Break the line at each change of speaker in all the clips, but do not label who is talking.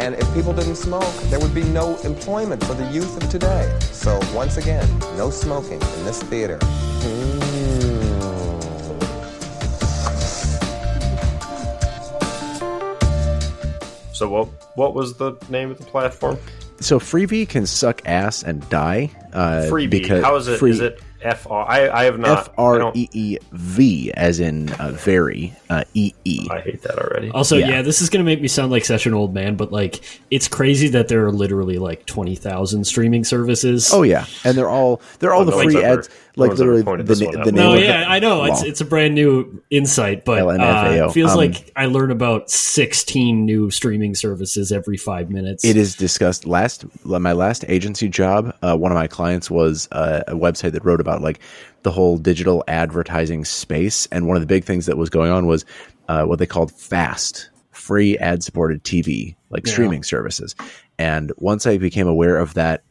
And if people didn't smoke, there would be no employment for the youth of today. So once again, no smoking in this theater. Mm.
So what what was the name of the platform?
So Freevee can suck ass and die. Uh,
Freevee.
because
How is it? Is
free-
it F R? I I have not.
F
I
R
don't-
E E V, as in uh, very uh, E E.
I hate that already.
Also,
Yeah.
yeah. this is going to make me sound like such an old man, but like, it's crazy that there are literally like 20,000 streaming services.
Oh yeah, and they're all they're all
Oh,
the
no
free ads.
no
Like literally
pointed
the,
this
na- the name.
No,
of
yeah,
it-
I know. It's it's a brand new insight, but uh, it feels
Um,
like I learn about 16 new streaming services every five minutes.
It is discussed. Last my last agency job, uh, one of my clients was uh, a website that wrote about like the whole digital advertising space, and one of the big things that was going on was uh, what they called FAST, free ad supported TV, like
Yeah.
streaming services. And once I became aware of that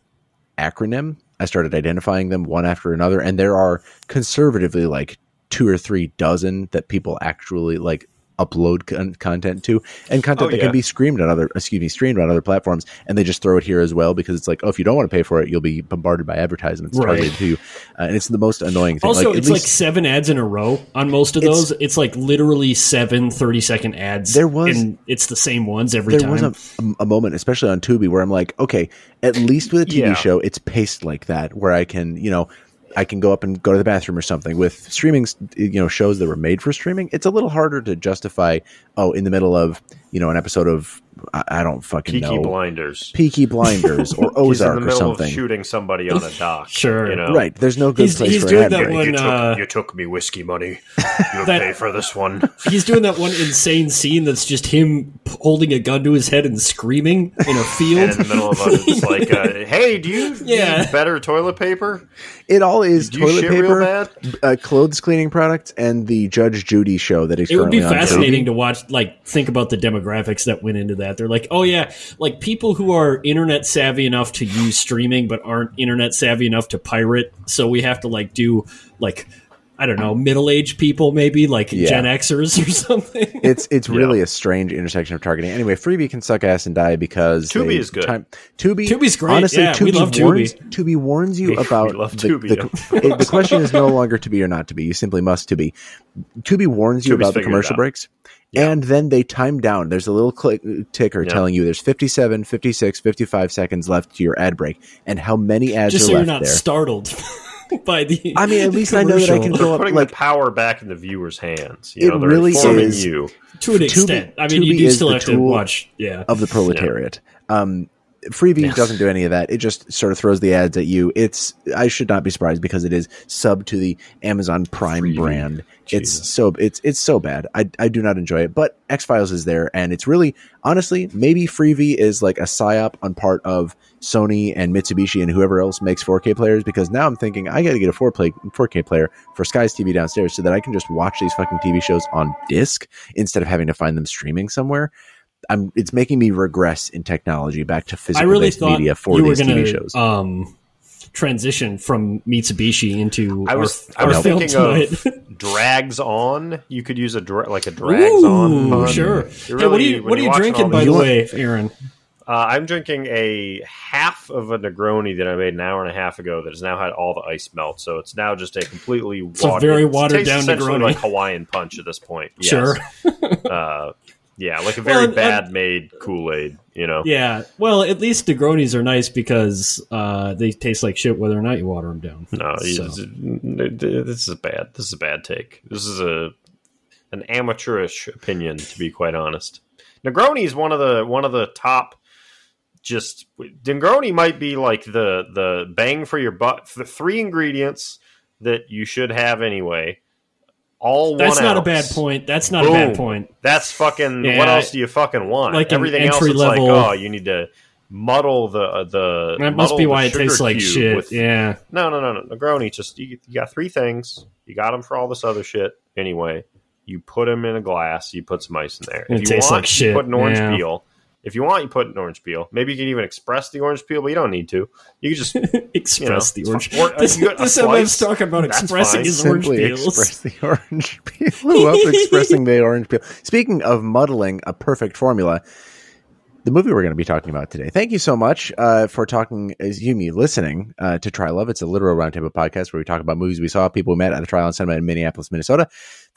acronym, I started identifying them one after another, and there are conservatively like two or three dozen that people actually like upload con- content to and content
Oh,
that
yeah.
can be streamed on other excuse me streamed on other platforms and they just throw it here as well because it's like oh if you don't want to pay for it you'll be bombarded by advertisements
Right.
targeted to you uh, and it's the most annoying thing
also,
like,
it's like seven ads in a row on most of those. It's like literally seven 30 second ads.
There was-
and it's the same ones every
there
time.
was a, a moment especially on Tubi where I'm like okay at least with a TV
Yeah.
show it's paced like that where I can you know I can go up and go to the bathroom or something. With streaming, you know, shows that were made for streaming, it's a little harder to justify. Oh, in the middle of you know an episode of I, I don't fucking know.
Peaky
know
Blinders.
Peaky Blinders or
He's in
Ozark
the
or something.
of shooting somebody on a dock.
Sure.
you know?
Right, there's no good
He's-
place
he's
for
doing that one-
You took,
uh,
you took me whiskey money. You'll
That-
pay for this one.
He's doing that one insane scene that's just him holding a gun to his head and screaming in a
And
field.
in the middle of it, it's like, uh, "Hey, do you
Yeah.
need better toilet paper?
It all is
Do
toilet paper,
bad?
uh, clothes cleaning products, and the Judge Judy show that is
it would be fascinating
Tubi.
to watch like think about the demographics that went into that they're like oh yeah like people who are internet savvy enough to use streaming but aren't internet savvy enough to pirate so we have to like do like i don't know middle-aged people maybe like
Yeah.
gen xers or something
It's it's really a strange intersection of targeting. Anyway, Freevee can suck ass and die because
Tubi is good.
Time, Tubi,
Tubi's great,
Honestly,
yeah,
Tubi
we love
warns,
Tubi.
Tubi warns you
We- we
about
love
the,
Tubi,
the, it- the question is no longer to be or not to be. You simply must to be. Tubi warns you
Tubi's
about the
figured it
commercial
out.
Breaks. And then they time down. There's a little click ticker
Yeah.
telling you there's 57, 56, 55 seconds left to your ad break, and how many ads
just
are
so you're
left
not
there.
startled by the
I mean, at least I know that I can
commercial.
go up
Putting
like
the power back in the viewer's hands. You
It
know, they're
really
informing
is.
you.
to an
Tubi-
extent i mean you
Tubi
do still have to watch yeah
of the proletariat. Um, Freevee doesn't do any of that. It just sort of throws the ads at you. It's I should not be surprised because it is sub to the Amazon Prime brand. It's so it's it's so bad. I I do not enjoy it. But X Files is there, and it's really honestly maybe Freevee is like a psyop on part of Sony and Mitsubishi and whoever else makes 4K players. Because now I'm thinking I got to get a 4 play 4K player for Sky's TV downstairs so that I can just watch these fucking TV shows on disc instead of having to find them streaming somewhere. I'm it's making me regress in technology back to
i
physical
really thought
media for
you were
these
gonna
TV shows.
um transition from mitsubishi into
I was
our,
I was
our
thinking
tonight.
of drags on. You could use a dra- like a drags on.
Ooh,
pun.
sure.
It
hey, what are you what are
you're
you
watching
drinking, by the way, Aaron?
Uh, I'm drinking a half of a Negroni that I made an hour and a half ago that has now had all the ice melt. So it's now just a completely
a
watered,
very watered
tastes
down Negroni.
like Hawaiian punch at this point. Yes.
Sure.
uh, yeah, like a very
and-
bad made Kool Aid. You know.
Yeah. Well, at least Negronis are nice because uh, they taste like shit whether or not you water them down.
No,
So-
this is bad. This is a bad take. This is a an amateurish opinion, to be quite honest. Negroni is one of the one of the top. Just Negroni might be like the the bang for your buck. The three ingredients that you should have anyway. All
That's not a bad point. That's not a bad point.
That's fucking.
Yeah,
what else do you fucking want?
like
Everything else, it's like, oh, you need to muddle the uh, the
That must be why it tastes like shit.
with-
yeah.
No, no, no, no. Negroni, just you, you got three things. You got them for all this other shit anyway. You put them in a glass. You put some ice in there.
It
you
tastes
want,
like shit,
you put an orange
yeah.
peel. If you want, you put an orange peel. Maybe you can even express the orange peel, but you don't need to. You can just
Express
You
the orange.
or-
this
you got a
this MM's
slice,
talking about expressing
fine.
his orange
Simply
peels.
express the orange peel. Love expressing the orange peel. Speaking of muddling a perfect formula, the movie we're going to be talking about today. Thank you so much uh, for talking, as you me listening uh, to Trylove. It's a literal roundtable podcast where we talk about movies we saw, people we met at a Trylon Cinema in Minneapolis, Minnesota.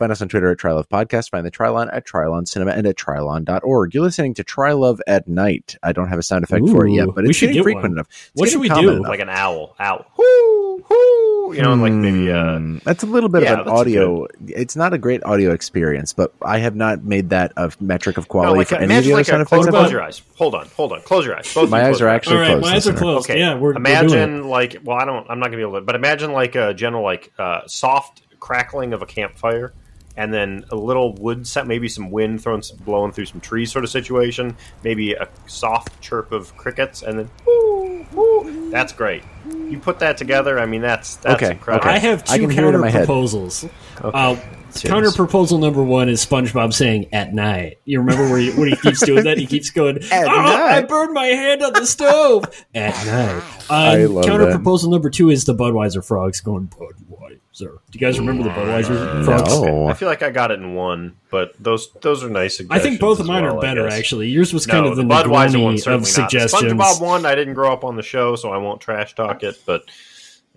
Find us on Twitter at Trylove Podcast. Find the Trylon at Trylon Cinema and at Trylon.org. You're listening to Trylove at Night. I don't have a sound effect for it yet, but
we
it's
should
getting frequent
one.
enough. It's
What should we do?
enough.
like an owl. Owl. Whoo, whoo. You know, like maybe uh,
Hmm. that's a little bit
yeah,
of an
that's
audio. It's not a great audio experience, but I have not made that a metric of
no,
quality
like
for
a,
any of the
imagine
other
like
sound
a
effects.
close, close your eyes. Hold on, hold on. Close your eyes. Both
My eyes are actually
All right,
closed.
my eyes are closed.
Okay.
Yeah, we're, we're
imagine like well, I don't. I'm not gonna be able to. But imagine like a general like uh, soft crackling of a campfire, and then a little wood set, maybe some wind throwing, some, blowing through some trees, sort of situation. Maybe a soft chirp of crickets, and then whoo, whoo. That's great. You put that together. I mean, that's that's
Okay,
incredible.
I have two
can hear it in
counter
my head.
proposals. Uh, counter proposal number one is SpongeBob saying "at night." You remember where he, when he keeps doing that? He keeps going,
At
"Ah,
night."
I burned my hand on the stove at night."
I
Um,
love
counter
that.
proposal number two is the Budweiser frogs going Budweiser. Do you guys remember the Budweiser frogs?
No.
I feel like I got it in one, but those those are nice.
I think both of mine
well,
are better. Actually, yours was
No,
kind of the,
the Budweiser one certainly
of suggestions.
not. SpongeBob one, I didn't grow up on the show, so I won't trash talk it. But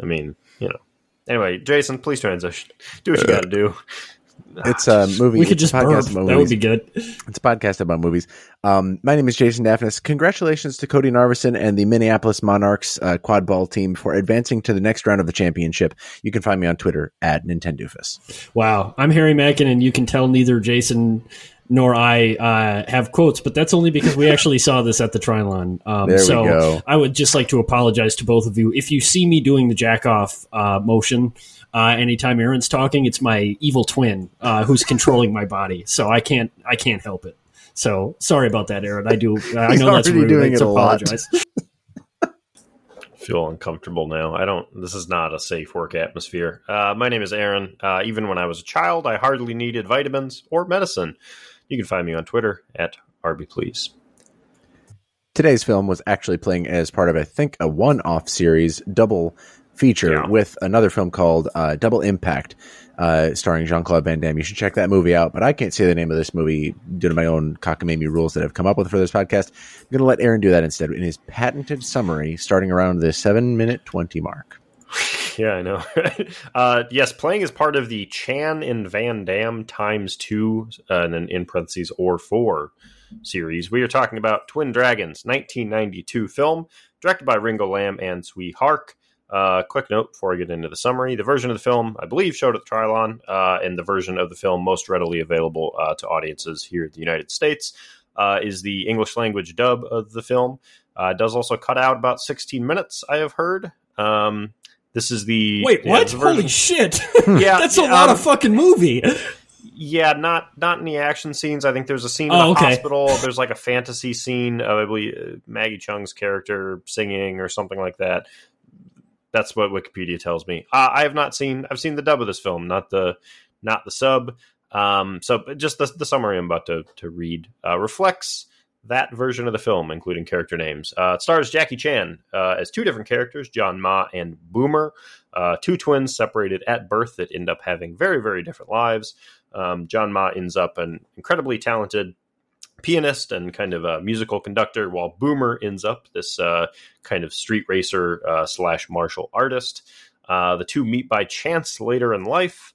I mean, you know. Anyway, Jason, please transition. Do what you got to do.
It's a movie.
we could just
podcast about
That would be good.
It's a podcast about movies. Um, my name is Jason Daphnis. Congratulations to Cody Narvison and the Minneapolis Monarchs uh, quad ball team for advancing to the next round of the championship. You can find me on Twitter at Nintendoofus.
Wow, I'm Harry Mackin, and you can tell neither Jason nor I uh, have quotes, but that's only because we actually saw this at the Trylon. Um,
There we
so
go.
I would just like to apologize to both of you. If you see me doing the jack off uh, motion uh, anytime Aaron's talking, it's my evil twin uh, who's controlling my body, so I can't I can't help it. So sorry about that, Aaron. I do. I
He's
know that's
already
rude.
doing
I
it a lot.
apologize.
feel uncomfortable now. I don't. This is not a safe work atmosphere. Uh, my name is Aaron. Uh, even when I was a child, I hardly needed vitamins or medicine. You can find me on Twitter at RBPlease.
Today's film was actually playing as part of, I think, a one off series double feature
Yeah.
with another film called uh, Double Impact, uh, starring Jean Claude Van Damme. You should check that movie out, but I can't say the name of this movie due to my own cockamamie rules that I've come up with for this podcast. I'm going to let Aaron do that instead in his patented summary, starting around the seven minute 20 mark.
Yeah, I know. uh, yes, playing as part of the Chan and Van Damme times two, uh, and then in parentheses or four series. We are talking about Twin Dragons, 1992 film, directed by Ringo Lam and Tsui Hark. Uh, quick note before I get into the summary: the version of the film, I believe, showed at the Trylon, uh, and the version of the film most readily available uh, to audiences here in the United States uh, is the English language dub of the film. Uh, it does also cut out about 16 minutes, I have heard. Um, this is the
Wait,
yeah,
what? Holy shit!
Yeah,
that's a lot
um,
of fucking movie.
yeah, not not in the action scenes. I think there's a scene
Oh,
in the
okay.
hospital. There's like a fantasy scene of I believe uh, Maggie Cheung's character singing or something like that. That's what Wikipedia tells me. Uh, I have not seen. I've seen the dub of this film, not the not the sub. Um, so just the, the summary I'm about to to read uh, reflects that version of the film, including character names. Uh, it stars Jackie Chan uh, as two different characters, John Ma and Boomer, uh, two twins separated at birth that end up having very, very different lives. Um, John Ma ends up an incredibly talented pianist and kind of a musical conductor, while Boomer ends up this uh, kind of street racer uh, slash martial artist. Uh, the two meet by chance later in life.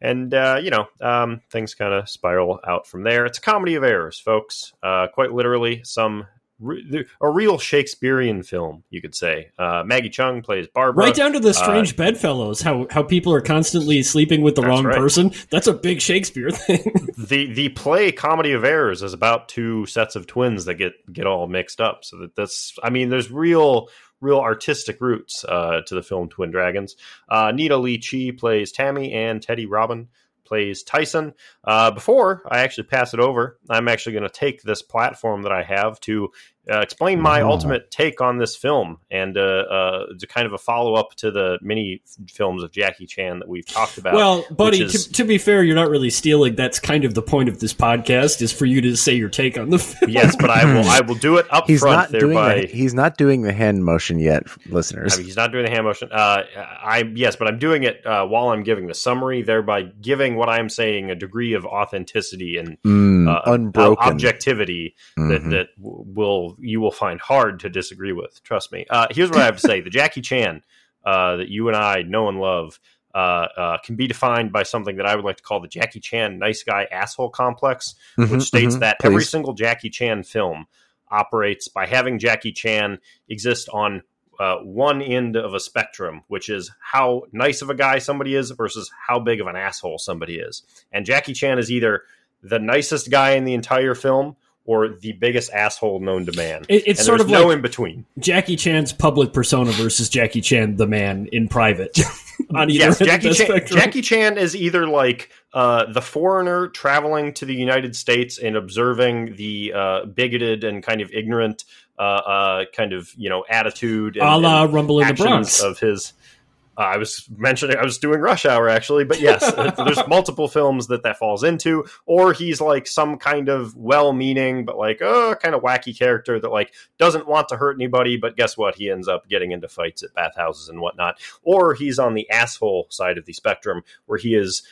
And, uh, you know, um, things kind of spiral out from there. It's a comedy of errors, folks. Uh, quite literally, some re- a real Shakespearean film, you could say. Uh, Maggie Cheung plays Barbara.
Right down to the strange bedfellows, how how people are constantly sleeping with the wrong
right.
person. That's a big Shakespeare thing.
the the play comedy of errors is about two sets of twins that get get all mixed up so that that's i mean there's real real artistic roots uh, to the film twin dragons uh, Nina Li Chi plays tammy and teddy robin plays tyson. Uh, before i actually pass it over i'm actually going to take this platform that i have to uh, explain my
Oh.
ultimate take on this film and uh, uh, it's kind of a follow up to the many films of Jackie Chan that we've talked about.
Well, buddy,
is-
to, to be fair, you're not really stealing. That's kind of the point of this podcast is for you to say your take on the film.
yes, but I will I will do it up
He's
front
not doing
thereby.
the, he's not doing the hand motion yet, listeners.
I mean, he's not doing the hand motion. Uh, I yes, but I'm doing it uh, while I'm giving the summary, thereby giving what I'm saying a degree of authenticity and
Mm,
uh,
unbroken.
objectivity that
Mhm.
that w- will you will find hard to disagree with. Trust me. Uh, here's what I have to say: the Jackie Chan uh, that you and I know and love. Uh, uh, can be defined by something that I would like to call the Jackie Chan nice guy asshole complex,
Mhm,
which states
mhm,
that every single Jackie Chan film operates by having Jackie Chan exist on uh, one end of a spectrum, which is how nice of a guy somebody is versus how big of an asshole somebody is. And Jackie Chan is either the nicest guy in the entire film or the biggest asshole known to man.
It- it's
and
sort of
no
like
in between.
Jackie Chan's public persona versus Jackie Chan, the man in private. on either
Yes, Jackie Chan. Jackie Chan is either like uh, the foreigner traveling to the United States and observing the uh, bigoted and kind of ignorant uh, uh, kind of you know attitude and,
a la Rumble in the Bronx.
of his. Uh, I was mentioning I was doing Rush Hour actually, but yes, there's multiple films that that falls into. Or he's like some kind of well-meaning but like oh kind of wacky character that like doesn't want to hurt anybody, but guess what? He ends up getting into fights at bathhouses and whatnot. Or he's on the asshole side of the spectrum where he is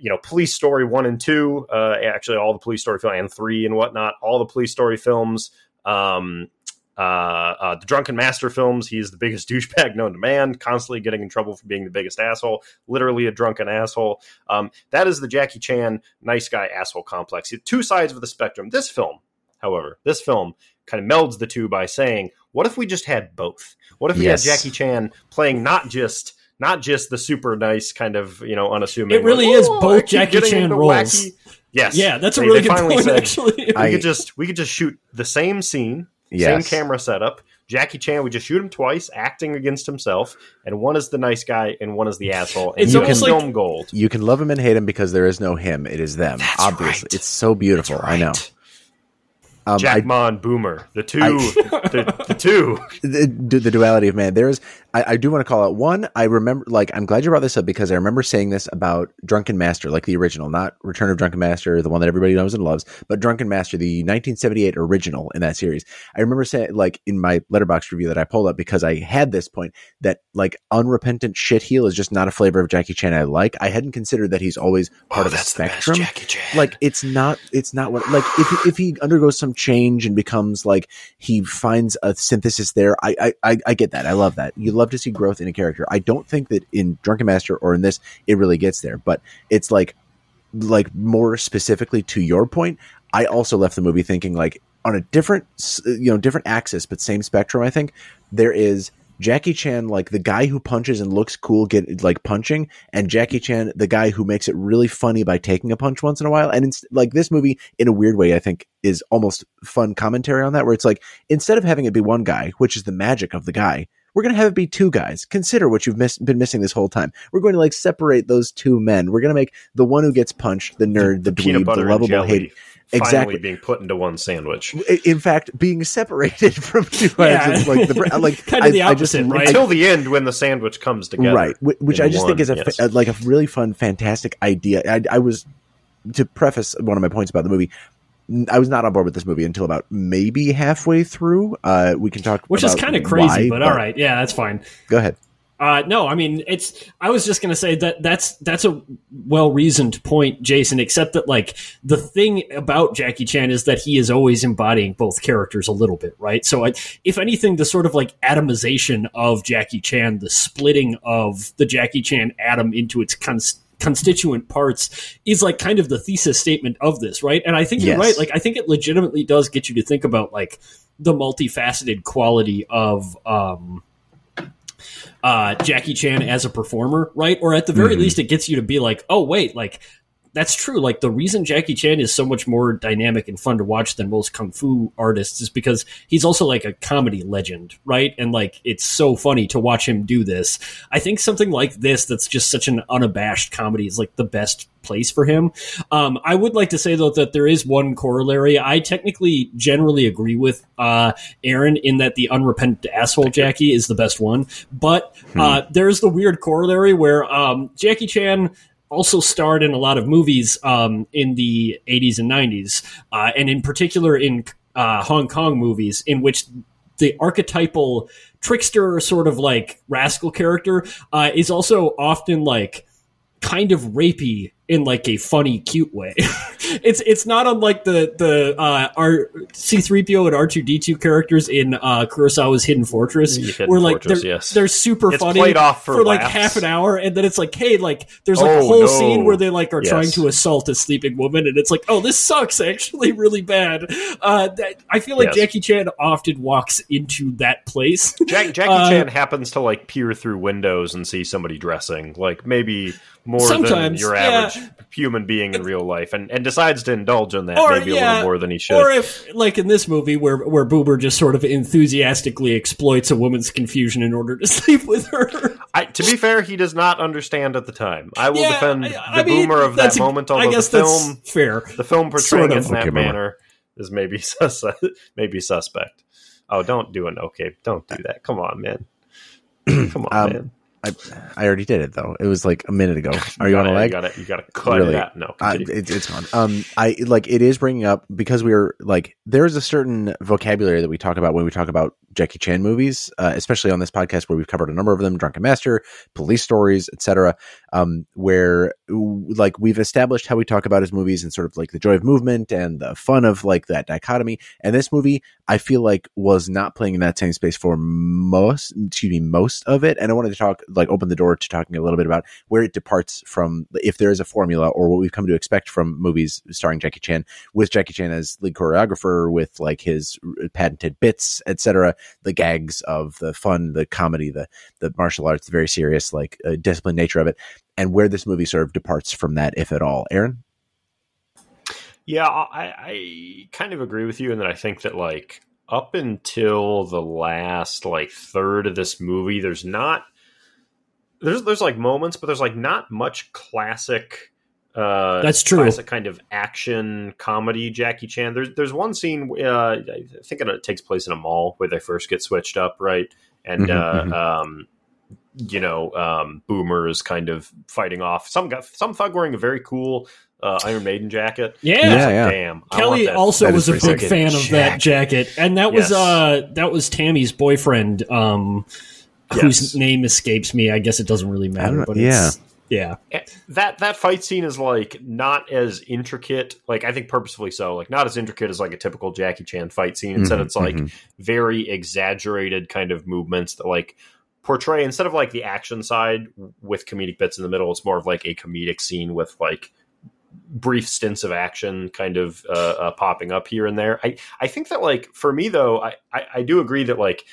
you know, Police Story one and two, uh, actually all the Police Story film and three and whatnot, all the Police Story films, um, uh, uh, the Drunken Master films. He's the biggest douchebag known to man, constantly getting in trouble for being the biggest asshole, literally a drunken asshole. Um, that is the Jackie Chan nice guy asshole complex. Two sides of the spectrum. This film, however, this film kind of melds the two by saying, what if we just had both? What if we
Yes.
had Jackie Chan playing not just not just the super nice kind of you know unassuming.
It really
like,
is
"Oh,
both Jackie Chan
into
roles.
Yes,
yeah, that's a
They-
really
they
good point,
said,
actually.
We
I-
could just we could just shoot the same scene,
Yes.
same camera setup. Jackie Chan, we just shoot him twice, acting against himself, and one is the nice guy and one is the asshole. And
It's
you
almost
can
like-
film gold.
You can love him and hate him because there is no him. It is them.
That's
obviously,
right.
it's so beautiful. I know. Um,
Jack Mon Boomer, the two,
I-
the, the two.
the, the duality of man. There's, I, I do want to call out one. I remember, like, I'm glad you brought this up because I remember saying this about Drunken Master, like the original, not Return of Drunken Master, the one that everybody knows and loves, but Drunken Master, the 1978 original in that series. I remember saying, like, in my Letterboxd review that I pulled up because I had this point that, like, unrepentant shit heel is just not a flavor of Jackie Chan I like. I hadn't considered that he's always part of a spectrum like it's not it's not what like if if he undergoes some change and becomes like he finds a synthesis there. I, I i get that. I love that. You love to see growth in a character. I don't think that in drunken master or in this it really gets there but it's like like more specifically to your point i also left the movie thinking like on a different you know different axis but same spectrum i think there is Jackie Chan, like the guy who punches and looks cool, get like punching, and Jackie Chan, the guy who makes it really funny by taking a punch once in a while. And it's like this movie, in a weird way, I think is almost fun commentary on that, where it's like instead of having it be one guy, which is the magic of the guy, we're going to have it be two guys. Consider what you've miss- been missing this whole time. We're going to like separate those two men. We're going to make the one who gets punched, the nerd, the,
peanut
dweeb, the lovable hate.
Finally
Exactly.
being put into one sandwich.
In fact, being separated from two
Yeah.
heads, it's like the like
Kind of the
I- I just-
opposite, right?
Until the end, when the sandwich comes together,
right which i just think is a,
yes.
fa- like a really fun fantastic idea I, I was to preface one of my points about the movie I was not on board with this movie until about maybe halfway through. Uh, we can talk,
Which is kind of crazy,
why,
but all right, yeah, that's fine.
Go ahead.
Uh, no, I mean it's. I was just gonna say that that's that's a well reasoned point, Jason. Except that like the thing about Jackie Chan is that he is always embodying both characters a little bit, right? So, I, if anything, the sort of like atomization of Jackie Chan, the splitting of the Jackie Chan atom into its cons- constituent parts, is like kind of the thesis statement of this, right? And I think you're right. Like I think it legitimately does get you to think about like the multifaceted quality of. um uh, Jackie Chan as a performer, right? Or at the very
Mhm.
least, it gets you to be like, oh wait, like that's true. Like the reason Jackie Chan is so much more dynamic and fun to watch than most kung fu artists is because he's also like a comedy legend, right? And like it's so funny to watch him do this. I think something like this that's just such an unabashed comedy is like the best place for him. Um, I would like to say though that there is one corollary. I technically generally agree with uh, Aaron in that the unrepentant asshole Jackie is the best one, but uh, hmm. there's the weird corollary where um, Jackie Chan also starred in a lot of movies um, in the 80s and 90s, uh, and in particular in uh, Hong Kong movies, in which the archetypal trickster, sort of like rascal character, uh, is also often like kind of rapey in like a funny, cute way. it's it's not unlike the the uh, R C three PO and R two D two characters in uh, Kurosawa's Hidden Fortress,
Hidden
where like
Fortress,
they're
yes.
they're super
It's
funny
played off for
like half an hour, and then it's like, hey, like there's like a
Oh,
whole
no.
scene where they like are
Yes.
trying to assault a sleeping woman, and it's like, oh, this sucks actually really bad. Uh, that, I feel like
Yes.
Jackie Chan often walks into that place.
Jack, Jackie
Uh,
Chan happens to like peer through windows and see somebody dressing, like maybe more than
Sometimes,
your
yeah.
average human being in real life, and, and decides to indulge in that
Or,
maybe a
yeah,
little more than he should.
Or if, like in this movie, where where Boober just sort of enthusiastically exploits a woman's confusion in order to sleep with her.
I, to be fair, he does not understand at the time. I will
Yeah,
defend
I-
the
I mean,
boomer of that
a-
moment.
I guess
the
that's
film,
fair.
the film portraying
Sort
it
of.
in that
Okay, boomer.
manner is maybe sus- maybe suspect. Oh, don't do it. Okay, don't do that. Come on, man. Come on,
Um,
man.
I I already did it though. It was like a minute ago. Are you on a leg?
You gotta, you gotta cut
Really?
it out. No, continue.
it, it's gone. Um, I like it is bringing up because we are like there's a certain vocabulary that we talk about when we talk about Jackie Chan movies, uh, especially on this podcast where we've covered a number of them: Drunken Master, Police Stories, etc. Um, where like we've established how we talk about his movies and sort of like the joy of movement and the fun of like that dichotomy. And this movie, I feel like was not playing in that same space for most, excuse me, most of it. And I wanted to talk, like, open the door to talking a little bit about where it departs from, if there is a formula or what we've come to expect from movies starring Jackie Chan, with Jackie Chan as lead choreographer, with like his patented bits, etc. The gags of the fun, the comedy, the the martial arts, the very serious, like uh, disciplined nature of it, and where this movie sort of departs from that, if at all. Aaron,
Yeah, I, I kind of agree with you in that I think that like up until the last like third of this movie, there's not there's there's like moments, but there's like not much classic. Uh,
That's true.
Classic kind of action comedy Jackie Chan. There's there's one scene. Uh, I think it takes place in a mall where they first get switched up, right? And
Mhm,
uh,
mhm.
um, you know, um, Boomer is kind of fighting off some guy, some thug wearing a very cool uh, Iron Maiden jacket.
Yeah.
It's like,
Yeah, yeah.
Damn.
Kelly also
That
was a big
sick.
fan of that jacket, and that was
Yes.
uh that was Tammy's boyfriend, um, whose name escapes me. I guess it doesn't really matter,
know-
but it's, yeah,
that that fight scene is like not as intricate like i think purposefully so like not as intricate as like a typical jackie chan fight scene instead
Mhm,
it's like
mhm.
very exaggerated kind of movements that like portray instead of like the action side with comedic bits in the middle it's more of like a comedic scene with like brief stints of action kind of uh, uh, popping up here and there i i think that like for me though I, I i do agree that like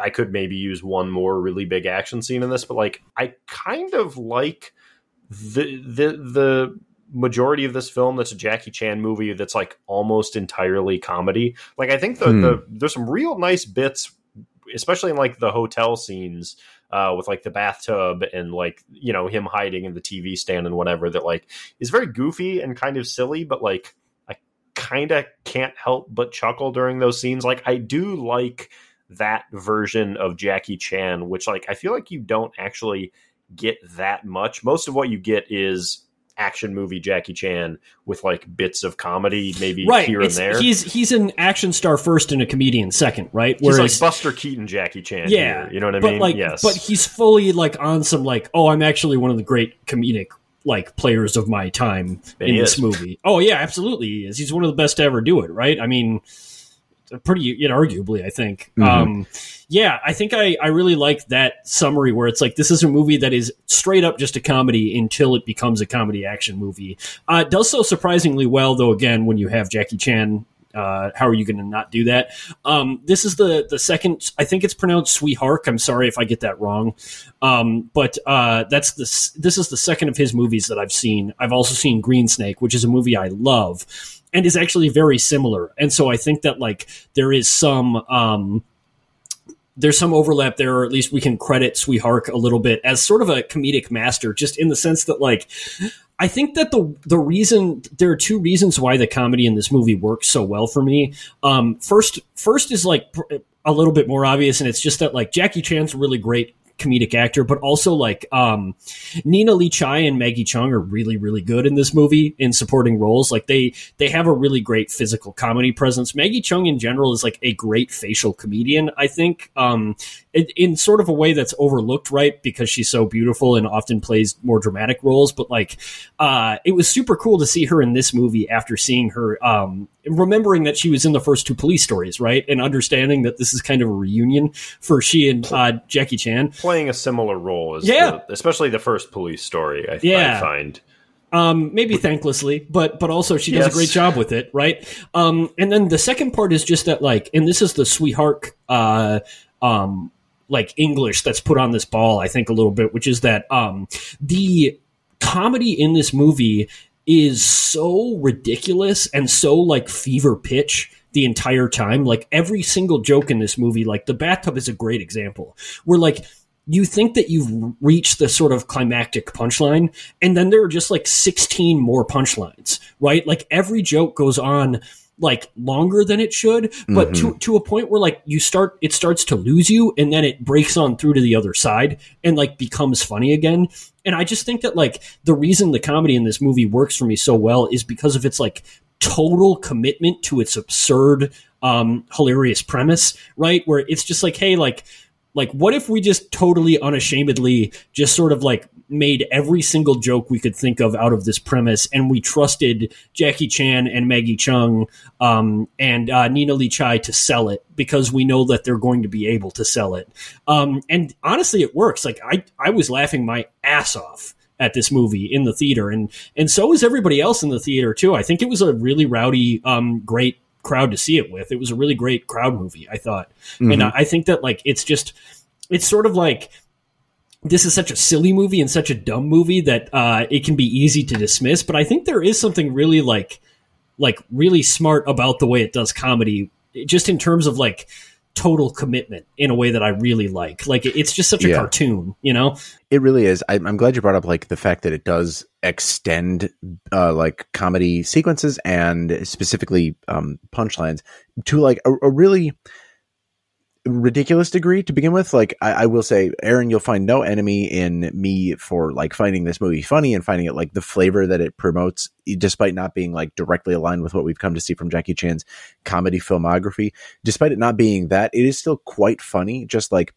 I could maybe use one more really big action scene in this, but like I kind of like the the the majority of this film that's a Jackie Chan movie that's like almost entirely comedy. Like I think the,
Hmm.
the there's some real nice bits, especially in like the hotel scenes uh, with like the bathtub and like you know him hiding in the TV stand and whatever that like is very goofy and kind of silly, but like I kind of can't help but chuckle during those scenes. Like I do like that version of Jackie Chan, which like I feel like you don't actually get that much. Most of what you get is action movie Jackie Chan with like bits of comedy, maybe
right.
here and there.
He's he's an action star first and a comedian second, right?
He's
Whereas
like Buster Keaton Jackie Chan.
yeah,
here, you know what I
but
mean?
like,
yes,
but he's fully like on some like, oh, I'm actually one of the great comedic like players of my time
And
in this movie. Oh yeah, absolutely, he is. He's one of the best to ever do it. Right? I mean, pretty inarguably, I think.
Mhm.
Um, yeah, I think I I really like that summary where it's like this is a movie that is straight up just a comedy until it becomes a comedy action movie. Uh, it does so surprisingly well, though. Again, when you have Jackie Chan uh, how are you going to not do that? Um, this is the the second. I think it's pronounced Sweehark. I'm sorry if I get that wrong, um, but uh, that's the this is the second of his movies that I've seen. I've also seen Green Snake, which is a movie I love and is actually very similar. And so I think that like there is some. Um, there's some overlap there, or at least we can credit Sweehark a little bit as sort of a comedic master, just in the sense that like I think that the the reason there are two reasons why the comedy in this movie works so well for me. Um, first, first is like a little bit more obvious, and it's just that like Jackie Chan's really great comedic actor, but also like um, Nina Lee Chai and Maggie Cheung are really really good in this movie in supporting roles. Like they they have a really great physical comedy presence. Maggie Cheung in general is like a great facial comedian. I think um, in, in sort of a way that's overlooked, right? Because she's so beautiful and often plays more dramatic roles. But like, uh, it was super cool to see her in this movie after seeing her, um, remembering that she was in the first two police stories, right? And understanding that this is kind of a reunion for she and uh, Jackie Chan
playing a similar role as yeah, the, especially the first police story. I, yeah. I find.
Um, maybe thanklessly, but but also she does yes. a great job with it, right? Um, and then the second part is just that like, and this is the sweetheart uh, um, like English that's put on this ball, I think a little bit, which is that um, the comedy in this movie is so ridiculous and so like fever pitch the entire time. Like every single joke in this movie, like the bathtub is a great example. Where like you think that you've reached the sort of climactic punchline, and then there are just like 16 more punchlines, right? Like every joke goes on like longer than it should, but mm-hmm. to to a point where like you start it starts to lose you and then it breaks on through to the other side and like becomes funny again. And I just think that like the reason the comedy in this movie works for me so well is because of its like total commitment to its absurd um hilarious premise, right? Where it's just like hey like like what if we just totally unashamedly just sort of like made every single joke we could think of out of this premise, and we trusted Jackie Chan and Maggie Cheung um, and uh, Nina Lee Chai to sell it because we know that they're going to be able to sell it. Um, and honestly, it works. Like I, I was laughing my ass off at this movie in the theater, and and so was everybody else in the theater too. I think it was a really rowdy, um, great crowd to see it with. It was a really great crowd movie, I thought, mm-hmm. and I, I think that like it's just it's sort of like this is such a silly movie and such a dumb movie that uh, it can be easy to dismiss. But I think there is something really like like really smart about the way it does comedy, just in terms of like total commitment in a way that I really like. Like it's just such a yeah. cartoon, you know.
It really is. I'm, I'm, glad you brought up like the fact that it does extend uh, like comedy sequences and specifically um, punchlines to like a, a really ridiculous degree to begin with. Like I, I, will say, Aaron, you'll find no enemy in me for like finding this movie funny and finding it like the flavor that it promotes, despite not being like directly aligned with what we've come to see from Jackie Chan's comedy filmography. Despite it not being that, it is still quite funny. Just like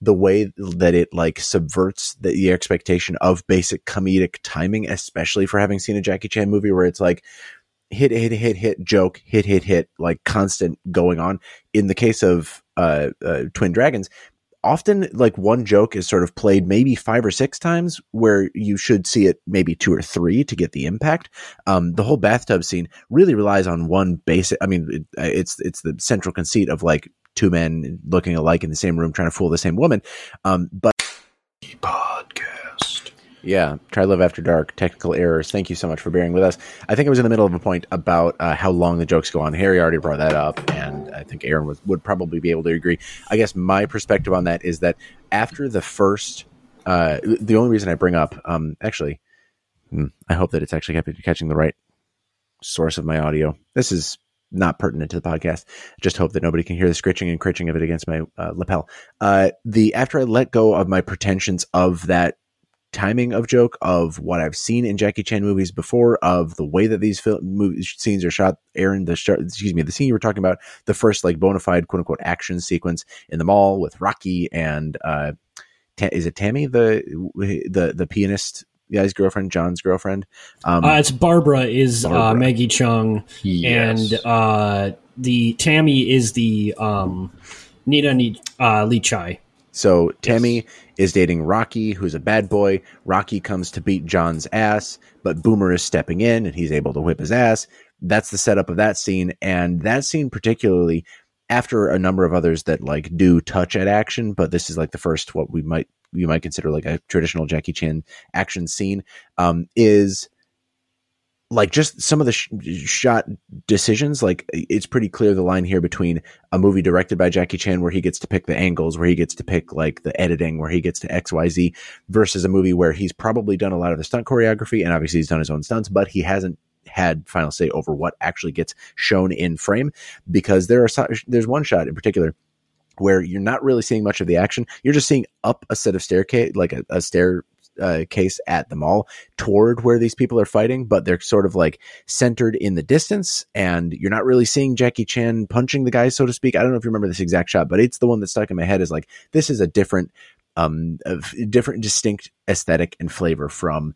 the way that it like subverts the, the expectation of basic comedic timing, especially for having seen a Jackie Chan movie where it's like hit, hit, hit, hit, joke, hit, hit, hit, like constant going on. In the case of uh, uh, Twin Dragons, often like one joke is sort of played maybe five or six times where you should see it maybe two or three to get the impact. Um, the whole bathtub scene really relies on one basic. I mean, it, it's it's the central conceit of like two men looking alike in the same room trying to fool the same woman. Um, but yeah, Trylove After Dark, technical errors. Thank you so much for bearing with us. I think I was in the middle of a point about uh, how long the jokes go on. Harry already brought that up, and I think Aaron was, would probably be able to agree. I guess my perspective on that is that after the first, uh, the only reason I bring up, um, actually, hmm, I hope that it's actually catching the right source of my audio. This is not pertinent to the podcast. Just hope that nobody can hear the scritching and critching of it against my uh, lapel. Uh, the after I let go of my pretensions of that timing of joke of what I've seen in Jackie Chan movies before, of the way that these film scenes are shot. Aaron, the excuse me, the scene you were talking about, the first like bona fide quote unquote action sequence in the mall with Rocky and uh, is it Tammy the the the pianist guy's girlfriend, John's girlfriend?
Um, uh, it's Barbara is uh, Barbara. Uh, Maggie Cheung, yes. and uh, the Tammy is the um, Nina uh, Lee Chai.
So Tammy yes. is dating Rocky, who's a bad boy. Rocky comes to beat John's ass, but Boomer is stepping in and he's able to whip his ass. that's the setup of that scene. And that scene particularly after a number of others that like do touch at action, but this is like the first, what we might, you might consider like a traditional Jackie Chan action scene, um, is, like just some of the sh- shot decisions like it's pretty clear the line here between a movie directed by Jackie Chan where he gets to pick the angles where he gets to pick like the editing where he gets to XYZ versus a movie where he's probably done a lot of the stunt choreography and obviously he's done his own stunts but he hasn't had final say over what actually gets shown in frame because there are there's one shot in particular where you're not really seeing much of the action. You're just seeing up a set of staircase, like a, a stair uh, case at the mall toward where these people are fighting, but they're sort of like centered in the distance, and you're not really seeing Jackie Chan punching the guy, so to speak. I don't know if you remember this exact shot, but it's the one that stuck in my head. Is like this is a different um, different, distinct aesthetic and flavor from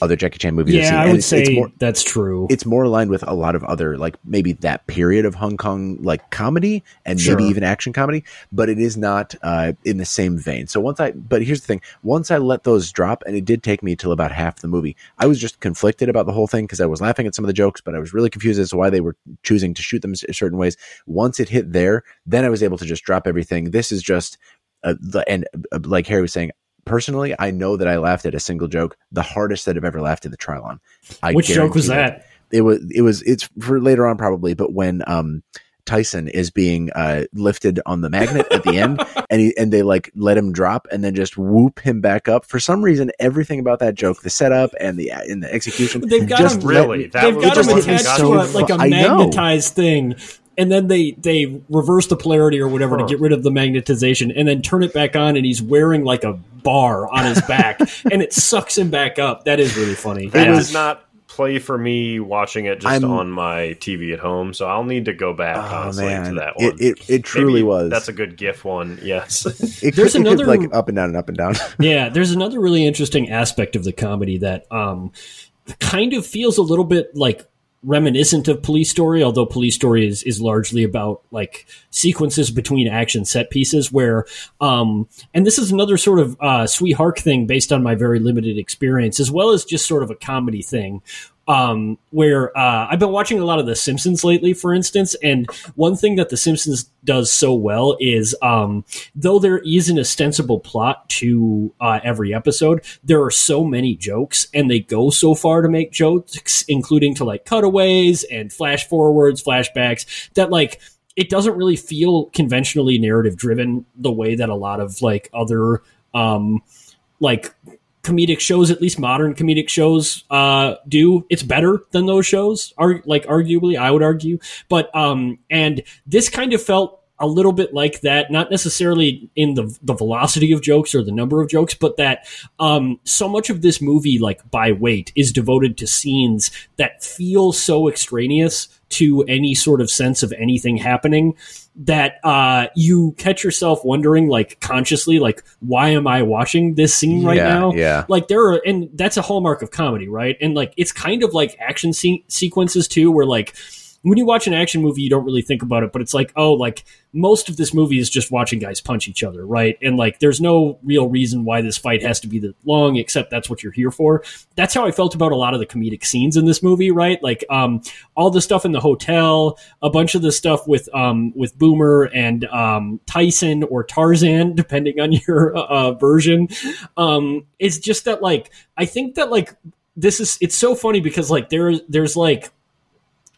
other Jackie Chan movies.
Yeah, I would it's, say it's more, that's true.
It's more aligned with a lot of other, like maybe that period of Hong Kong like comedy and sure. maybe even action comedy, but it is not uh, in the same vein. So once I, but here's the thing: once I let those drop, and it did take me till about half the movie, I was just conflicted about the whole thing because I was laughing at some of the jokes, but I was really confused as to why they were choosing to shoot them certain ways. Once it hit there, then I was able to just drop everything. This is just uh, the, and uh, like Harry was saying, personally, I know that I laughed at a single joke, the hardest that I've ever laughed at the Trylon.
I Which joke was that?
It was, it was, it's for later on probably, but when, um, Tyson is being uh, lifted on the magnet at the end, and he and they like let him drop and then just whoop him back up. For some reason, everything about that joke, the setup and the in the execution,
they've got
just
him really. That they've got him attached so to a, like a magnetized thing, and then they they reverse the polarity or whatever huh. to get rid of the magnetization and then turn it back on and he's wearing like a bar on his back and it sucks him back up that is really funny
that yeah. does not play for me watching it just I'm, on my tv at home so i'll need to go back oh, honestly man. to that one
it, it, it truly Maybe was
that's a good gif one yes
it there's could, another could, like up and down and up and down
yeah there's another really interesting aspect of the comedy that um kind of feels a little bit like reminiscent of Police Story, although Police Story is, is largely about like sequences between action set pieces where, um, and this is another sort of, uh, Hark thing based on my very limited experience, as well as just sort of a comedy thing um, where uh, I've been watching a lot of The Simpsons lately, for instance, and one thing that The Simpsons does so well is, um, though there is an ostensible plot to uh, every episode, there are so many jokes, and they go so far to make jokes, including to like cutaways and flash forwards, flashbacks, that like it doesn't really feel conventionally narrative driven the way that a lot of like other um, like comedic shows, at least modern comedic shows, uh, do. It's better than those shows, are like arguably, I would argue. But um, and this kind of felt a little bit like that, not necessarily in the the velocity of jokes or the number of jokes, but that um, so much of this movie, like by weight, is devoted to scenes that feel so extraneous to any sort of sense of anything happening that uh, you catch yourself wondering, like consciously, like why am I watching this scene right
yeah,
now?
Yeah,
like there are, and that's a hallmark of comedy, right? And like it's kind of like action se- sequences too, where like when you watch an action movie, you don't really think about it, but it's like, oh, like most of this movie is just watching guys punch each other, right? And like, there's no real reason why this fight has to be that long, except that's what you're here for. That's how I felt about a lot of the comedic scenes in this movie, right? Like, um, all the stuff in the hotel, a bunch of the stuff with, um, with Boomer and, um, Tyson or Tarzan, depending on your, uh, version. Um, it's just that, like, I think that, like, this is, it's so funny because, like, there, there's like,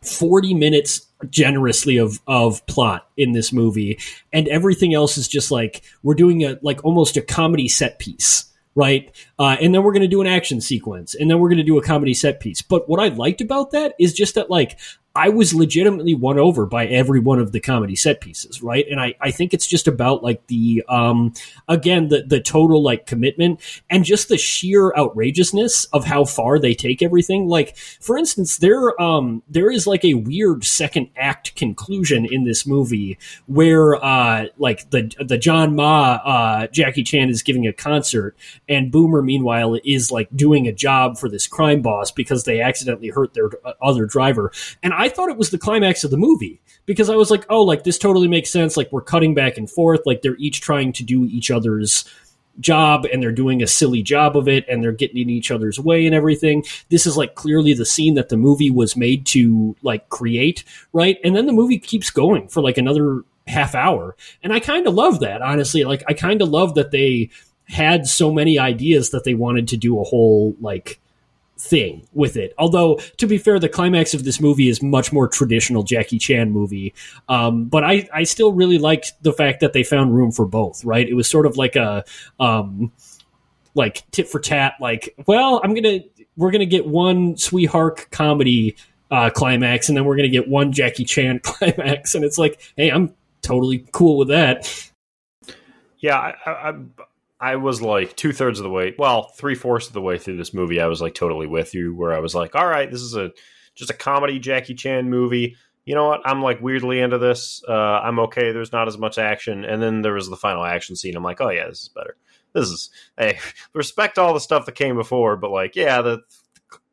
40 minutes generously of of plot in this movie and everything else is just like we're doing a like almost a comedy set piece right? Uh, and then we're going to do an action sequence and then we're going to do a comedy set piece. But what i liked about that is just that like I was legitimately won over by every one of the comedy set pieces, right? And I, I think it's just about like the um again the the total like commitment and just the sheer outrageousness of how far they take everything. Like for instance, there um there is like a weird second act conclusion in this movie where uh like the the John Ma uh Jackie Chan is giving a concert and Boomer meanwhile is like doing a job for this crime boss because they accidentally hurt their other driver. And I I thought it was the climax of the movie because I was like, oh, like this totally makes sense. Like we're cutting back and forth. Like they're each trying to do each other's job and they're doing a silly job of it and they're getting in each other's way and everything. This is like clearly the scene that the movie was made to like create, right? And then the movie keeps going for like another half hour. And I kind of love that, honestly. Like I kind of love that they had so many ideas that they wanted to do a whole like thing with it. Although, to be fair, the climax of this movie is much more traditional Jackie Chan movie. Um, but I, I still really liked the fact that they found room for both. Right? It was sort of like a, um, like tit for tat. Like, well, I'm gonna we're gonna get one sweetheart comedy uh, climax, and then we're gonna get one Jackie Chan climax, and it's like, hey, I'm totally cool with that.
Yeah, I, I, I was like two thirds of the way, well, three fourths of the way through this movie. I was like totally with you, where I was like, all right, this is a just a comedy Jackie Chan movie. You know what? I'm like weirdly into this. Uh, I'm okay. There's not as much action, and then there was the final action scene. I'm like, oh yeah, this is better. This is hey, respect all the stuff that came before, but like, yeah, the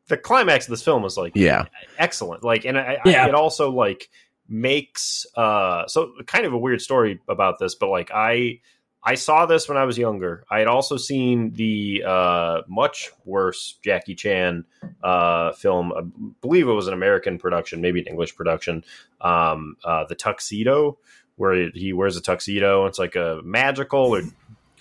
the climax of this film is like,
yeah,
excellent. Like, and I,
Yeah.
I, it also like makes uh so kind of a weird story about this, but like I I saw this when I was younger. I had also seen the uh, much worse Jackie Chan uh, film. I believe it was an American production, maybe an English production. Um, uh, the Tuxedo, where he wears a tuxedo. It's like a magical or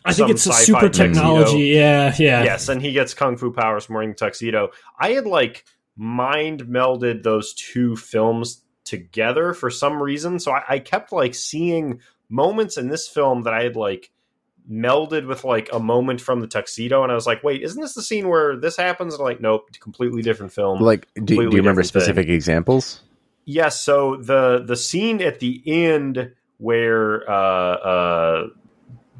I think it's a super
tuxedo.
technology. Yeah, yeah.
yes, and he gets kung fu powers from wearing the tuxedo. I had like mind melded those two films together for some reason, so I, I kept like seeing moments in this film that I had like melded with like a moment from the tuxedo, and I was like, "Wait, isn't this the scene where this happens?" And I'm like, nope, completely different film.
Like, do, do you remember
different thing.
specific examples?
Yes, so the the scene at the end where uh, uh,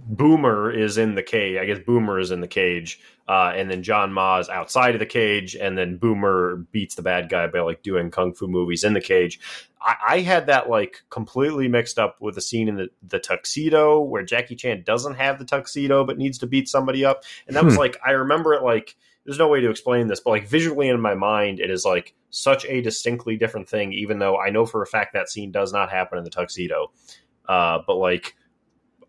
Boomer is in the cage, I guess Boomer is in the cage, uh, and then John Ma is outside of the cage, and then Boomer beats the bad guy by like doing kung fu movies in the cage. I, I had that like completely mixed up with the scene in the, the tuxedo where Jackie Chan doesn't have the tuxedo but needs to beat somebody up, and that was
Hmm.
like I remember it like there's no way to explain this, but like visually in my mind, it is like such a distinctly different thing, even though I know for a fact that scene does not happen in the tuxedo. Uh, but like,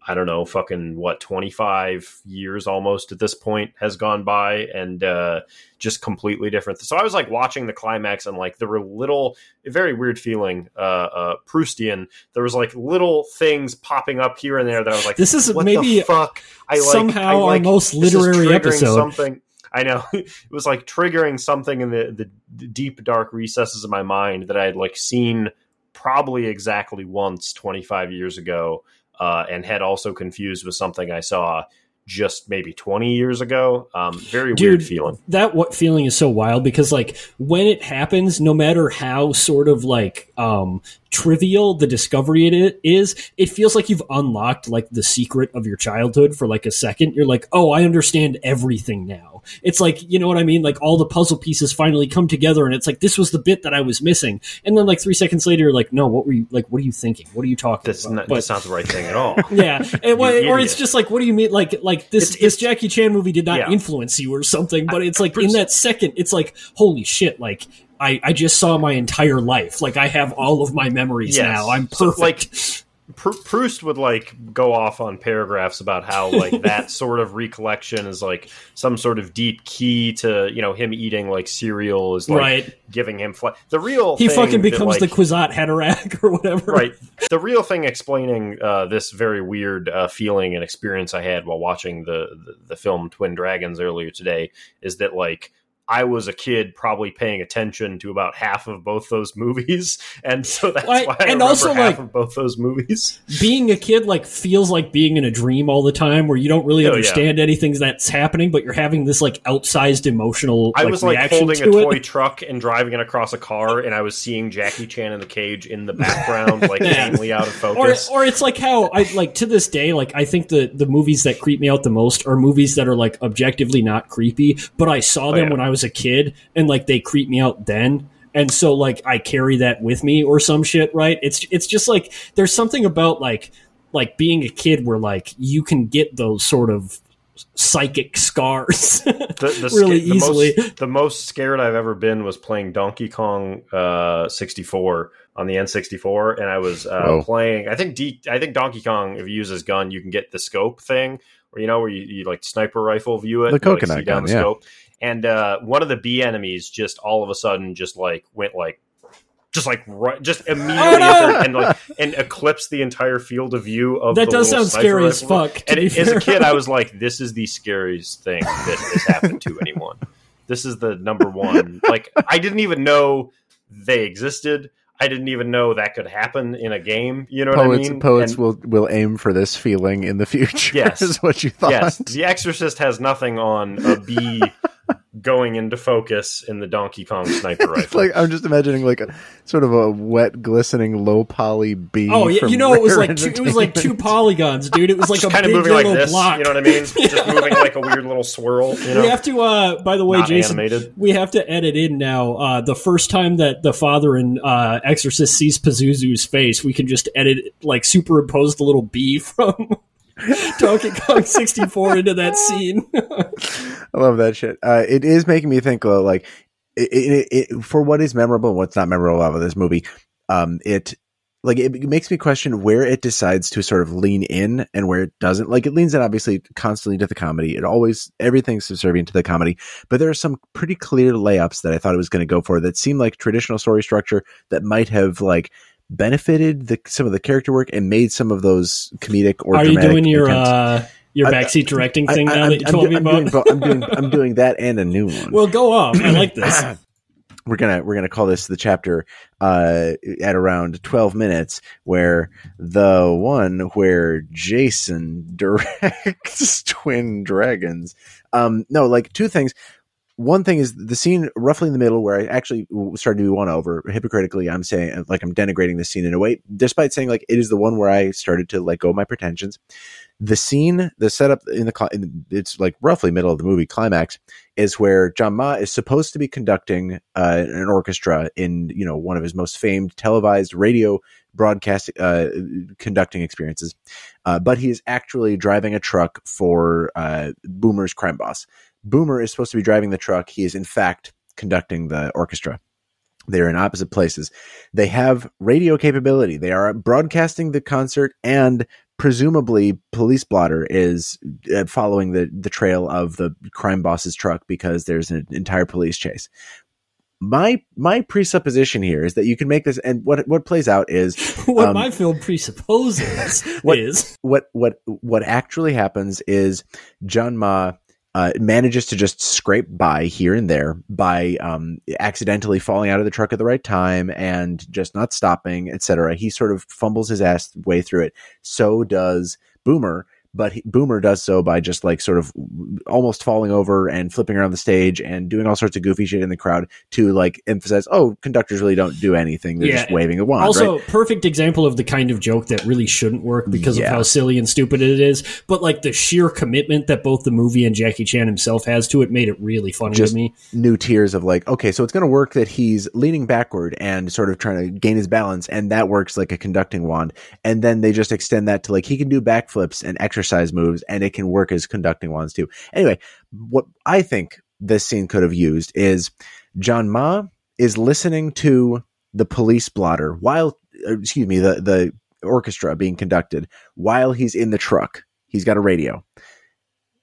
I don't know, fucking what, 25 years almost at this point has gone by and uh, just completely different. So I was like watching the climax and like there were little, very weird feeling, uh, uh, Proustian. There was like little things popping up here and there that I was like,
This is
what
maybe
the fuck? I like,
somehow
I like,
our most literary episode.
Something. I know it was like triggering something in the, the deep dark recesses of my mind that I had like seen probably exactly once 25 years ago uh, and had also confused with something I saw just maybe 20 years ago. Um, very weird feeling.
that what feeling is so wild because like when it happens no matter how sort of like um trivial the discovery it is it feels like you've unlocked like the secret of your childhood for like a second you're like oh i understand everything now it's like you know what i mean like all the puzzle pieces finally come together and it's like this was the bit that i was missing and then like three seconds later you're like no what were you like what are you thinking what are you talking
That's
about
not,
But-
that's not the right thing at all.
yeah, and, or it's just like, what do you mean? Like, like this
It's-
this Jackie Chan movie did not
Yeah.
influence you or something, but it's like in that second, it's like, holy shit! Like, I I just saw my entire life. Like, I have all of my memories
Yes.
now. I'm
So,
perfect.
like, Pr- Proust would like go off on paragraphs about how like that sort of recollection is like some sort of deep key to you know him eating like cereal is like
Right.
giving him fl- the real
he fucking
that,
becomes
like,
the Kwisatz Haderach or whatever.
right the real thing explaining uh, this very weird uh, feeling and experience I had while watching the, the the film Twin Dragons earlier today is that like I was a kid probably paying attention to about half of both those movies, and so that's
Like,
why I
and also,
half
like-
of both those movies.
Being a kid like feels like being in a dream all the time, where you don't really
Oh, yeah.
understand anything that's happening, but you're having this like outsized emotional.
I
like,
was like
reaction
holding a
to
toy truck and driving it across a car, and I was seeing Jackie Chan in the cage in the background, like
Yeah.
mainly out of focus.
or it's like how I like to this day like I think the the movies that creep me out the most are movies that are like objectively not creepy but I saw oh, them
yeah.
when I was a kid and like they creep me out then and so like I carry that with me or some shit right it's it's just like there's something about like like being a kid where like you can get those sort of psychic scars
the, the
really
sca- the
easily.
Most, the most scared I've ever been was playing Donkey Kong uh, 64 on the N64, and I was uh,
Whoa.
playing. I think D, I think Donkey Kong. If you use his gun, you can get the scope thing, or you know where you, you like sniper rifle view it,
The
you, like,
coconut
see down
gun,
the
yeah.
scope. And uh, one of the B enemies just all of a sudden just like went like. Just like right, just immediately
Oh, no!
and like and eclipsed the entire field of view of
That
the
does sound scary as fuck,
And
be
as a kid, I was like, "This is the scariest thing that has happened to anyone." This is the number one. Like, I didn't even know they existed. I didn't even know that could happen in a game. You know what I mean?
poets
And-
will will aim for this feeling in the future.
Yes.
is what you thought.
Yes, The Exorcist has nothing on a bee going into focus in the Donkey Kong sniper
It's
rifle.
like I'm just imagining like a sort of a wet, glistening, low poly bee.
Oh yeah, you know it was like two, it was like two polygons, dude. It was like
just
a
kind of
big
moving like
yellow
this.
block.
You know what I mean? Just moving like a weird little swirl. You know,
We have to, uh, by the way,
Not
Jason,
animated.
we have to edit in now. Uh, the first time that the father in uh, Exorcist sees Pazuzu's face, we can just edit, like, superimpose the little bee from Donkey Kong 64 into that scene.
I love that shit. Uh, it is making me think, uh, like, it, it, it, for what is memorable and what's not memorable about this movie, um, it like it makes me question where it decides to sort of lean in and where it doesn't. Like, it leans in obviously constantly to the comedy. It always everything's subservient to the comedy, but there are some pretty clear layups that I thought it was going to go for that seemed like traditional story structure that might have like benefited the some of the character work and made some of those comedic or
Are you doing your
attempts.
uh, your backseat directing thing
I-
now
I'm-
that you
I'm
told
do-
me
I'm
about?
doing I'm doing I'm doing that and a new one.
well, go off. I like this.
we're gonna we're gonna call this the chapter uh, at around twelve minutes, where the one where Jason directs Twin Dragons. Um, no, like two things. One thing is the scene roughly in the middle where I actually started to be won over. Hypocritically, I'm saying like I'm denigrating the scene in a way, despite saying like it is the one where I started to let go my pretensions. The scene, the setup in the it's like roughly middle of the movie climax is where John Ma is supposed to be conducting uh, an orchestra in you know one of his most famed televised radio broadcast uh, conducting experiences, uh, but he is actually driving a truck for uh, Boomer's crime boss. Boomer is supposed to be driving the truck. He is in fact conducting the orchestra. They're in opposite places. They have radio capability. They are broadcasting the concert and presumably police blotter is uh, following the the trail of the crime boss's truck because there's an entire police chase my my presupposition here is that you can make this and what what plays out is
what
Um,
my film presupposes
what-
is
what what what actually happens is John Ma uh, manages to just scrape by here and there by um, accidentally falling out of the truck at the right time and just not stopping, etc. He sort of fumbles his ass way through it. So does Boomer, but he, Boomer does so by just like sort of almost falling over and flipping around the stage and doing all sorts of goofy shit in the crowd to like emphasize, oh, conductors really don't do anything; they're
Yeah.
just waving a wand.
also
right?
perfect example of the kind of joke that really shouldn't work because
Yeah.
of how silly and stupid it is but like the sheer commitment that both the movie and jackie chan himself has to it made it really funny
Just-
to me
new tiers of like, okay, so it's going to work that he's leaning backward and sort of trying to gain his balance, and that works like a conducting wand. And then they just extend that to like he can do backflips and exercise moves, and it can work as conducting wands too. Anyway, what I think this scene could have used is John Ma is listening to the police blotter while, uh, excuse me, the the orchestra being conducted while he's in the truck. He's got a radio.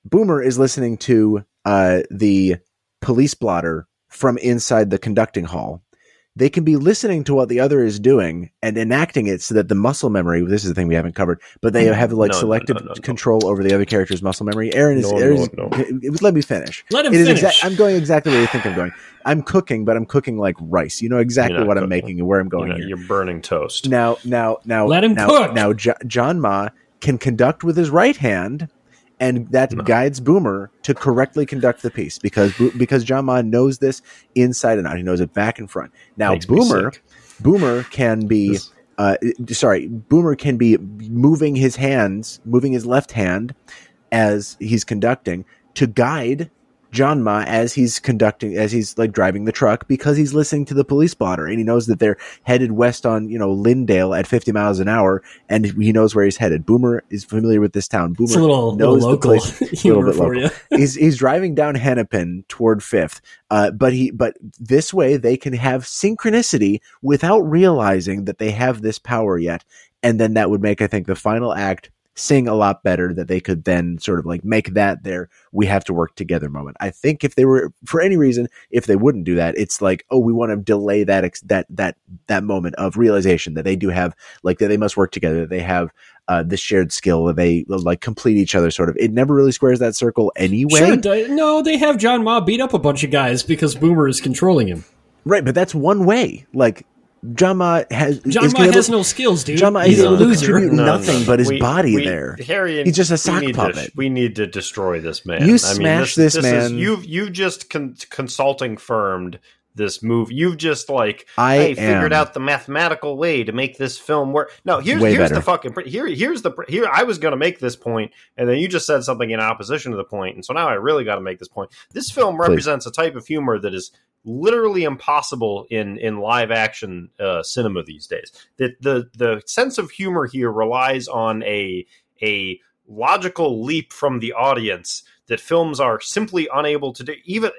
Boomer is listening to uh, the police blotter from inside the conducting hall. They can be listening to what the other is doing and enacting it so that the muscle memory, this is the thing we haven't covered, but they have like
No, no,
selective
no, no, no.
control over the other character's muscle memory. Aaron is,
No,
Aaron
no,
is
no.
it- it- let me finish.
let him
It is
finish
exact- I'm going exactly where you think I'm going. I'm cooking, but I'm cooking like rice. You know exactly
not
what I'm making and where I'm
You
going
know,
here.
you're burning toast.
Now, now, now,
Let him
now,
cook.
Now, Jo- John Ma can conduct with his right hand, and that
No.
guides Boomer to correctly conduct the piece because because John Ma knows this inside and out. He knows it back and front. Now,
Makes
Boomer. Boomer can be.
This-
Uh, sorry, Boomer can be moving his hands, moving his left hand as he's conducting to guide John Ma as he's conducting, as he's like driving the truck because he's listening to the police blotter and he knows that they're headed west on, you know, Lyndale at 50 miles an hour and he knows where he's headed. Boomer is familiar with this town. Boomer
It's a little,
knows
little local
place-
humor
bit
for
local.
you.
he's he's driving down Hennepin toward Fifth, uh, but he but this way they can have synchronicity without realizing that they have this power yet, and then that would make I think the final act sing a lot better. That they could then sort of like make that their we have to work together moment. I think if they were for any reason if they wouldn't do that, it's like oh we want to delay that ex- that that that moment of realization that they do have like that they must work together. That they have uh, the shared skill that they like complete each other sort of it never really squares that circle anyway
Sure, no, they have John Ma beat up a bunch of guys because Boomer is controlling him.
right but that's one way like John Ma has
John
is
Ma has no skills, dude.
Jama Ma
He's
is
a
able to
loser.
contribute
No, no,
nothing
no.
but his
We-
body
we-
there
Harry, and
He's just a
we
sock
to-
puppet.
we need to destroy this man.
You
I
smash
mean,
this
Is,
man.
you you just con- consulting firmed this move. You've just like
I
hey, figured out the mathematical way to make this film work. No, here's here's
better.
the fucking here here's the here. I was going to make this point, and then you just said something in opposition to the point, and so now I really got to make this point. This film represents a type of humor that is literally impossible in in live action uh, cinema these days. That the the sense of humor here relies on a a logical leap from the audience that films are simply unable to do. Even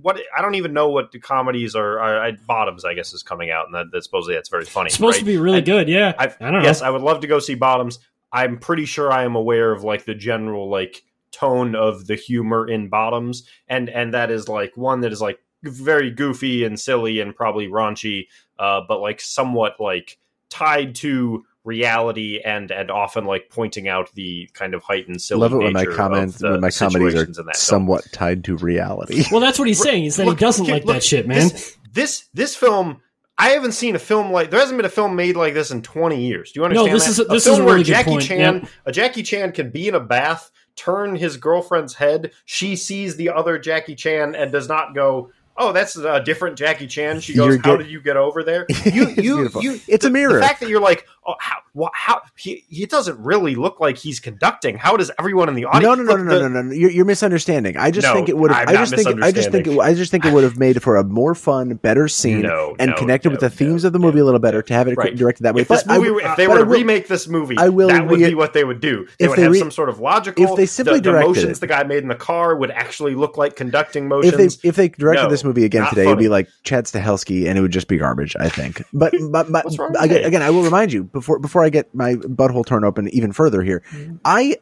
what I don't even know what the comedies are. are I, Bottoms, I guess, is coming out, and that, that supposedly that's very funny.
It's supposed
right?
to be really
I-
good, yeah.
I've,
I don't know.
Yes, I would love to go see Bottoms. I'm pretty sure I am aware of like the general like tone of the humor in Bottoms, and and that is like one that is like very goofy and silly and probably raunchy, uh, but like somewhat like tied to reality and and often like pointing out the kind of heightened silly
love it when my
nature
comments
of
when my comedies are
in that film.
somewhat tied to reality
well, that's what he's saying. Is that
Look,
he doesn't
here,
like
look,
that shit, man.
This, this this film, I haven't seen a film like there hasn't been a film made like this in twenty years. Do you understand?
No, this
that?
is a- this
film
is a
where
really good
Jackie
point,
Chan,
yep.
a Jackie Chan can be in a bath, turn his girlfriend's head, she sees the other Jackie Chan and does not go. Oh, that's a different Jackie Chan. She goes,
You're
"How did you get over there?" You,
It's
you, you.
It's a mirror.
The fact that you're like, "Oh, how? Wha how?" He, he doesn't really look like he's conducting. How does everyone in the audience?
no, no, no, no,
the-
no, no, no. You're, you're misunderstanding. I just
No,
think it would I just think. I just think. It. I just think it would have made for a more fun, better scene,
No,
and connected with the themes of the movie a little better to have it
Right.
directed that way.
If
But
movie,
would-
if they were to
will-
remake this movie,
I will
that would be what they would do. They
if
would
they
have
re-
some sort of logical.
if they simply
the, the motions
it-
the guy made in the car would actually look like conducting motions.
if they if they directed this movie again today, it'd be like Chad Stahelski, and it would just be garbage. I think. But but, but
What's wrong with
again, again, I will remind you before before I get my butthole torn open even further here.
Mm-hmm.
I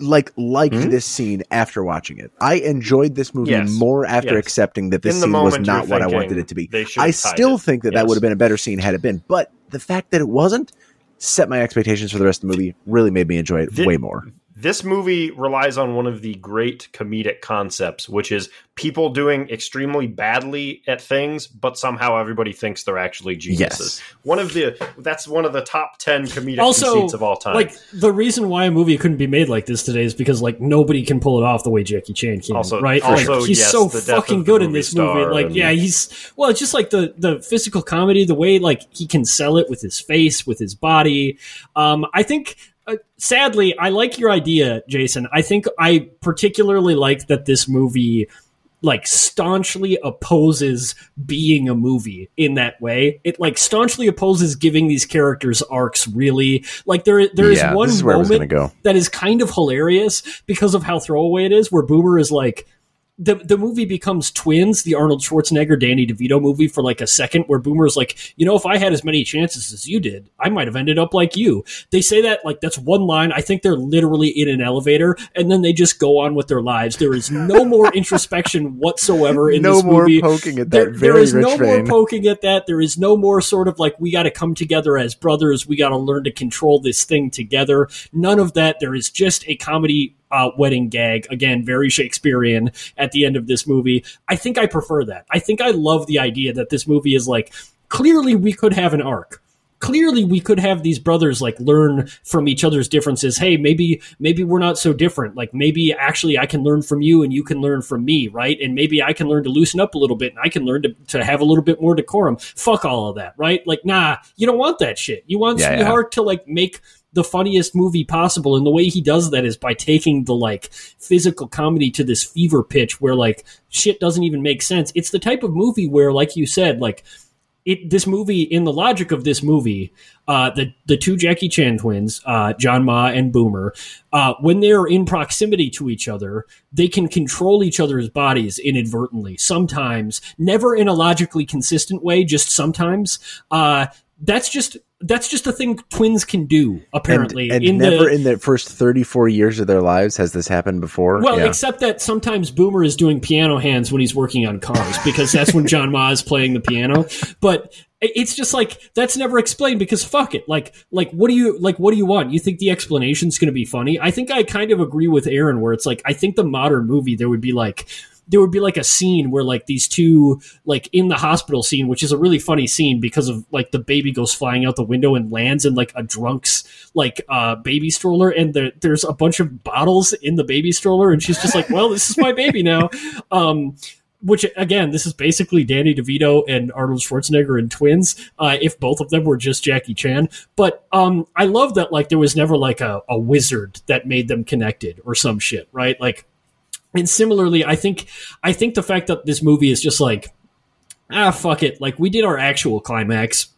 like liked this scene after watching it. I enjoyed this movie
Yes.
more after
Yes.
accepting that this
In the
scene was not
you're
what I wanted it to be. I still
it.
think that that would have been a better scene had it been. But the fact that it wasn't set my expectations for the rest of the movie really made me enjoy it
Thi-
way more.
This movie relies on one of the great comedic concepts, which is people doing extremely badly at things, but somehow everybody thinks they're actually geniuses. One of the that's one of the top ten comedic
also,
conceits of all time.
like the reason why a movie couldn't be made like this today is because like nobody can pull it off the way Jackie Chan can.
Also-
right?
also,
like, he's
yes,
so fucking good in this movie. Like,
and-
yeah, he's well, it's just like the the physical comedy, the way like he can sell it with his face, with his body. Um, I think. Uh, sadly, I like your idea, Jason. I think I particularly like that this movie like staunchly opposes being a movie in that way. It like staunchly opposes giving these characters arcs really. Like there there is
Yeah,
one
is where I was
moment
go.
that is kind of hilarious because of how throwaway it is where Boomer is like the the movie becomes twins, the Arnold Schwarzenegger Danny DeVito movie for like a second, where Boomer's like, you know, if I had as many chances as you did, I might have ended up like you. They say that like that's one line. I think they're literally in an elevator, and then they just go on with their lives. There is no more introspection whatsoever in
no
this movie.
No more poking at that
There, there is no
vein.
more poking at that. There is no more sort of like we got to come together as brothers. We got to learn to control this thing together. None of that. There is just a comedy uh, wedding gag. Again, very Shakespearean at the end of this movie. I think I prefer that. I think I love the idea that this movie is like clearly we could have an arc clearly we could have these brothers like learn from each other's differences hey maybe maybe we're not so different like maybe actually i can learn from you and you can learn from me right and maybe i can learn to loosen up a little bit and i can learn to, to have a little bit more decorum fuck all of that right like nah you don't want that shit you want
Yeah, yeah.
sweetheart to like make the funniest movie possible. And the way he does that is by taking the like physical comedy to this fever pitch where like shit doesn't even make sense. It's the type of movie where, like you said, like it, this movie, in the logic of this movie, uh, the the two Jackie Chan twins, uh, John Ma and Boomer, uh, when they're in proximity to each other, they can control each other's bodies inadvertently. Sometimes, never in a logically consistent way, just sometimes. That's just that's just a thing twins can do apparently
and, and in never the, in the first 34 years of their lives has this happened before?
Well yeah. except that sometimes boomer is doing piano hands when he's working on cars because that's when john ma is playing the piano. But it's just like that's never explained because fuck it. Like like what do you like what do you want? You think the explanation's going to be funny? I think i kind of agree with aaron where it's like i think the modern movie there would be like there would be like a scene where like these two like in the hospital scene which is a really funny scene because of like the baby goes flying out the window and lands in like a drunk's like uh baby stroller and the, there's a bunch of bottles in the baby stroller and she's just like well this is my baby now um which again, this is basically Danny DeVito and Arnold Schwarzenegger and twins. Uh, if both of them were just Jackie Chan, but um, I love that like there was never like a, a wizard that made them connected or some shit, right? Like and similarly, I think I think the fact that this movie is just like ah fuck it, like we did our actual climax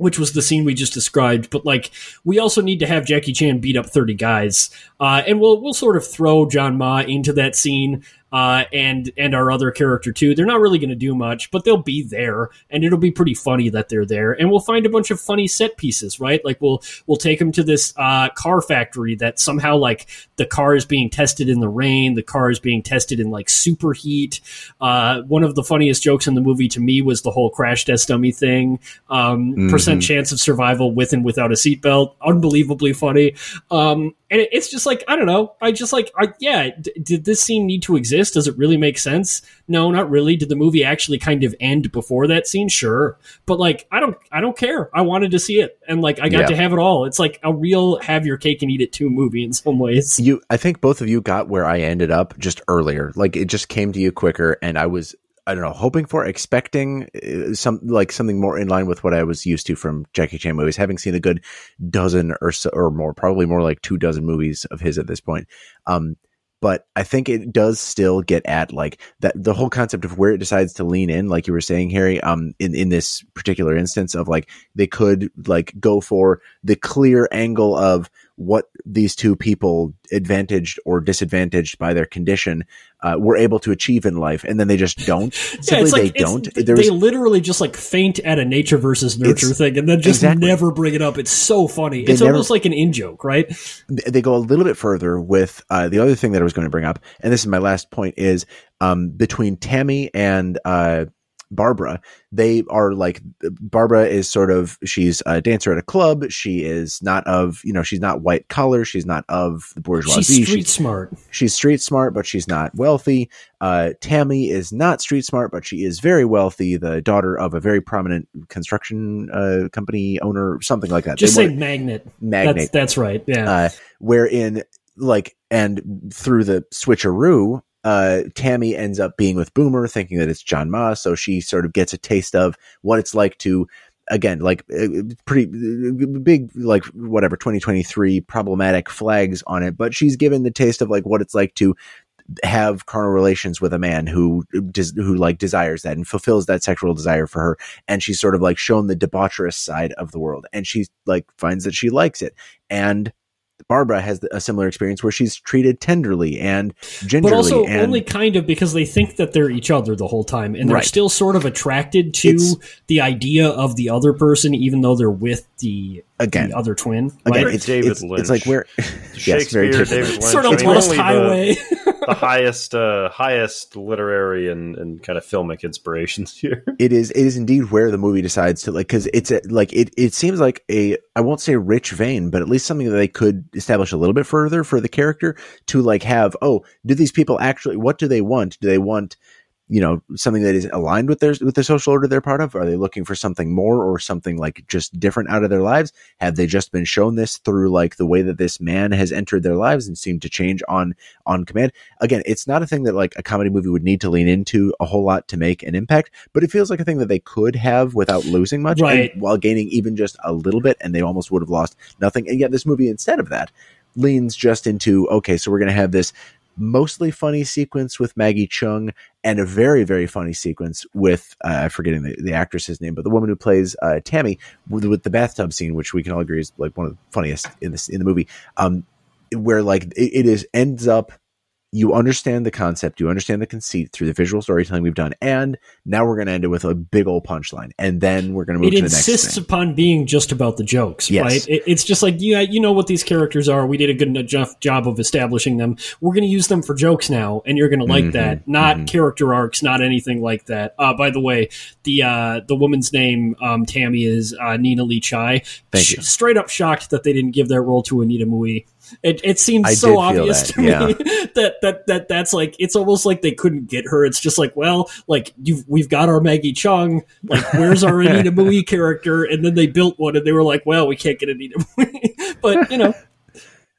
which was the scene we just described. But like, we also need to have Jackie Chan beat up thirty guys, uh, and we'll we'll sort of throw John Ma into that scene uh, and and our other character too. They're not really going to do much, but they'll be there, and it'll be pretty funny that they're there. And we'll find a bunch of funny set pieces, right? Like we'll we'll take them to this uh, car factory that somehow like the car is being tested in the rain, the car is being tested in like superheat. Uh, one of the funniest jokes in the movie to me was the whole crash test dummy thing. Um, mm-hmm. Percent chance of survival with and without a seatbelt, unbelievably funny. Um, and it's just like I don't know. I just like, I, yeah. D- did this scene need to exist? Does it really make sense? No, not really. Did the movie actually kind of end before that scene? Sure, but like, I don't, I don't care. I wanted to see it, and like, I got yeah. to have it all. It's like a real have your cake and eat it too movie in some ways.
You, I think both of you got where I ended up just earlier. Like, it just came to you quicker, and I was I don't know, hoping for, expecting uh, some like something more in line with what I was used to from Jackie Chan movies. Having seen a good dozen or so, or more, probably more like two dozen movies of his at this point. Um, but I think it does still get at like that the whole concept of where it decides to lean in, like you were saying, Harry, um, in, in this particular instance of like they could like go for the clear angle of what these two people advantaged or disadvantaged by their condition uh, were able to achieve in life and then they just don't? Simply yeah, like, they don't?
There's, they literally just like faint at a nature versus nurture thing and then just exactly. never bring it up. It's so funny. It's never, almost like an in-joke right?
They go a little bit further with uh, the other thing that i was going to bring up and this is my last point is um, between tammy and uh, Barbara, they are like Barbara is sort of she's a dancer at a club. She is not of you know she's not white collar. She's not of the bourgeoisie.
She's street she's, smart.
She's street smart, but she's not wealthy. Uh, Tammy is not street smart, but she is very wealthy. The daughter of a very prominent construction uh, company owner, something like that.
Just they say magnet.
Magnet.
That's, that's right. Yeah.
Uh, wherein like and through the switcheroo uh, Tammy ends up being with Boomer, thinking that it's John Ma. So she sort of gets a taste of what it's like to, again, like uh, pretty uh, big, like whatever, 2023 problematic flags on it. But she's given the taste of like what it's like to have carnal relations with a man who does who like desires that and fulfills that sexual desire for her and she's sort of like shown the debaucherous side of the world and she like finds that she likes it and Barbara has a similar experience where she's treated tenderly and gingerly,
but also
and,
only kind of because they think that they're each other the whole time, and they're right. still sort of attracted to it's, the idea of the other person, even though they're with the again the other twin.
Again, right? it's David it's, Lynch. It's like where
yes, very David Lynch.
sort of Lost Highway.
The, the highest, uh, highest literary and, and kind of filmic inspirations here.
It is. It is indeed where the movie decides to like because it's a, like it. It seems like a I won't say rich vein, but at least something that they could establish a little bit further for the character to like have. Oh, do these people actually? What do they want? Do they want? You know something that is aligned with their with the social order they're part of? Are they looking for something more or something like just different out of their lives? Have they just been shown this through like the way that this man has entered their lives and seemed to change on on command? Again it's not a thing that like a comedy movie would need to lean into a whole lot to make an impact but it feels like a thing that they could have without losing much
Right.
and while gaining even just a little bit and they almost would have lost nothing. And yet this movie instead of that leans just into okay so we're going to have this mostly funny sequence with Maggie Cheung and a very very funny sequence with uh, I'm forgetting the, the actress's name, but the woman who plays uh, Tammy with, with the bathtub scene, which we can all agree is like one of the funniest in this in the movie. Um, where like it, it is ends up you understand the concept, you understand the conceit through the visual storytelling we've done, and now we're going to end it with a big old punchline, and then we're going to move
it
to the next
It
insists
upon being just about the jokes,
Yes.
right? It, it's just like, yeah, you know what these characters are. We did a good enough job of establishing them. We're going to use them for jokes now, and you're going to like
Mhm,
that. Not
mhm.
character arcs, not anything like that. Uh, by the way, the uh, the woman's name, um, Tammy, is uh, Nina Li Chi.
Thank you.
Straight up shocked that they didn't give that role to Anita Mui. It, it seems
I
so obvious
that,
to me that that that that's like it's almost like they couldn't get her. It's just like, well, like you've we've got our Maggie Cheung, like where's our Anita Mui character? And then they built one, and they were like, well, we can't get Anita Mui, but you know,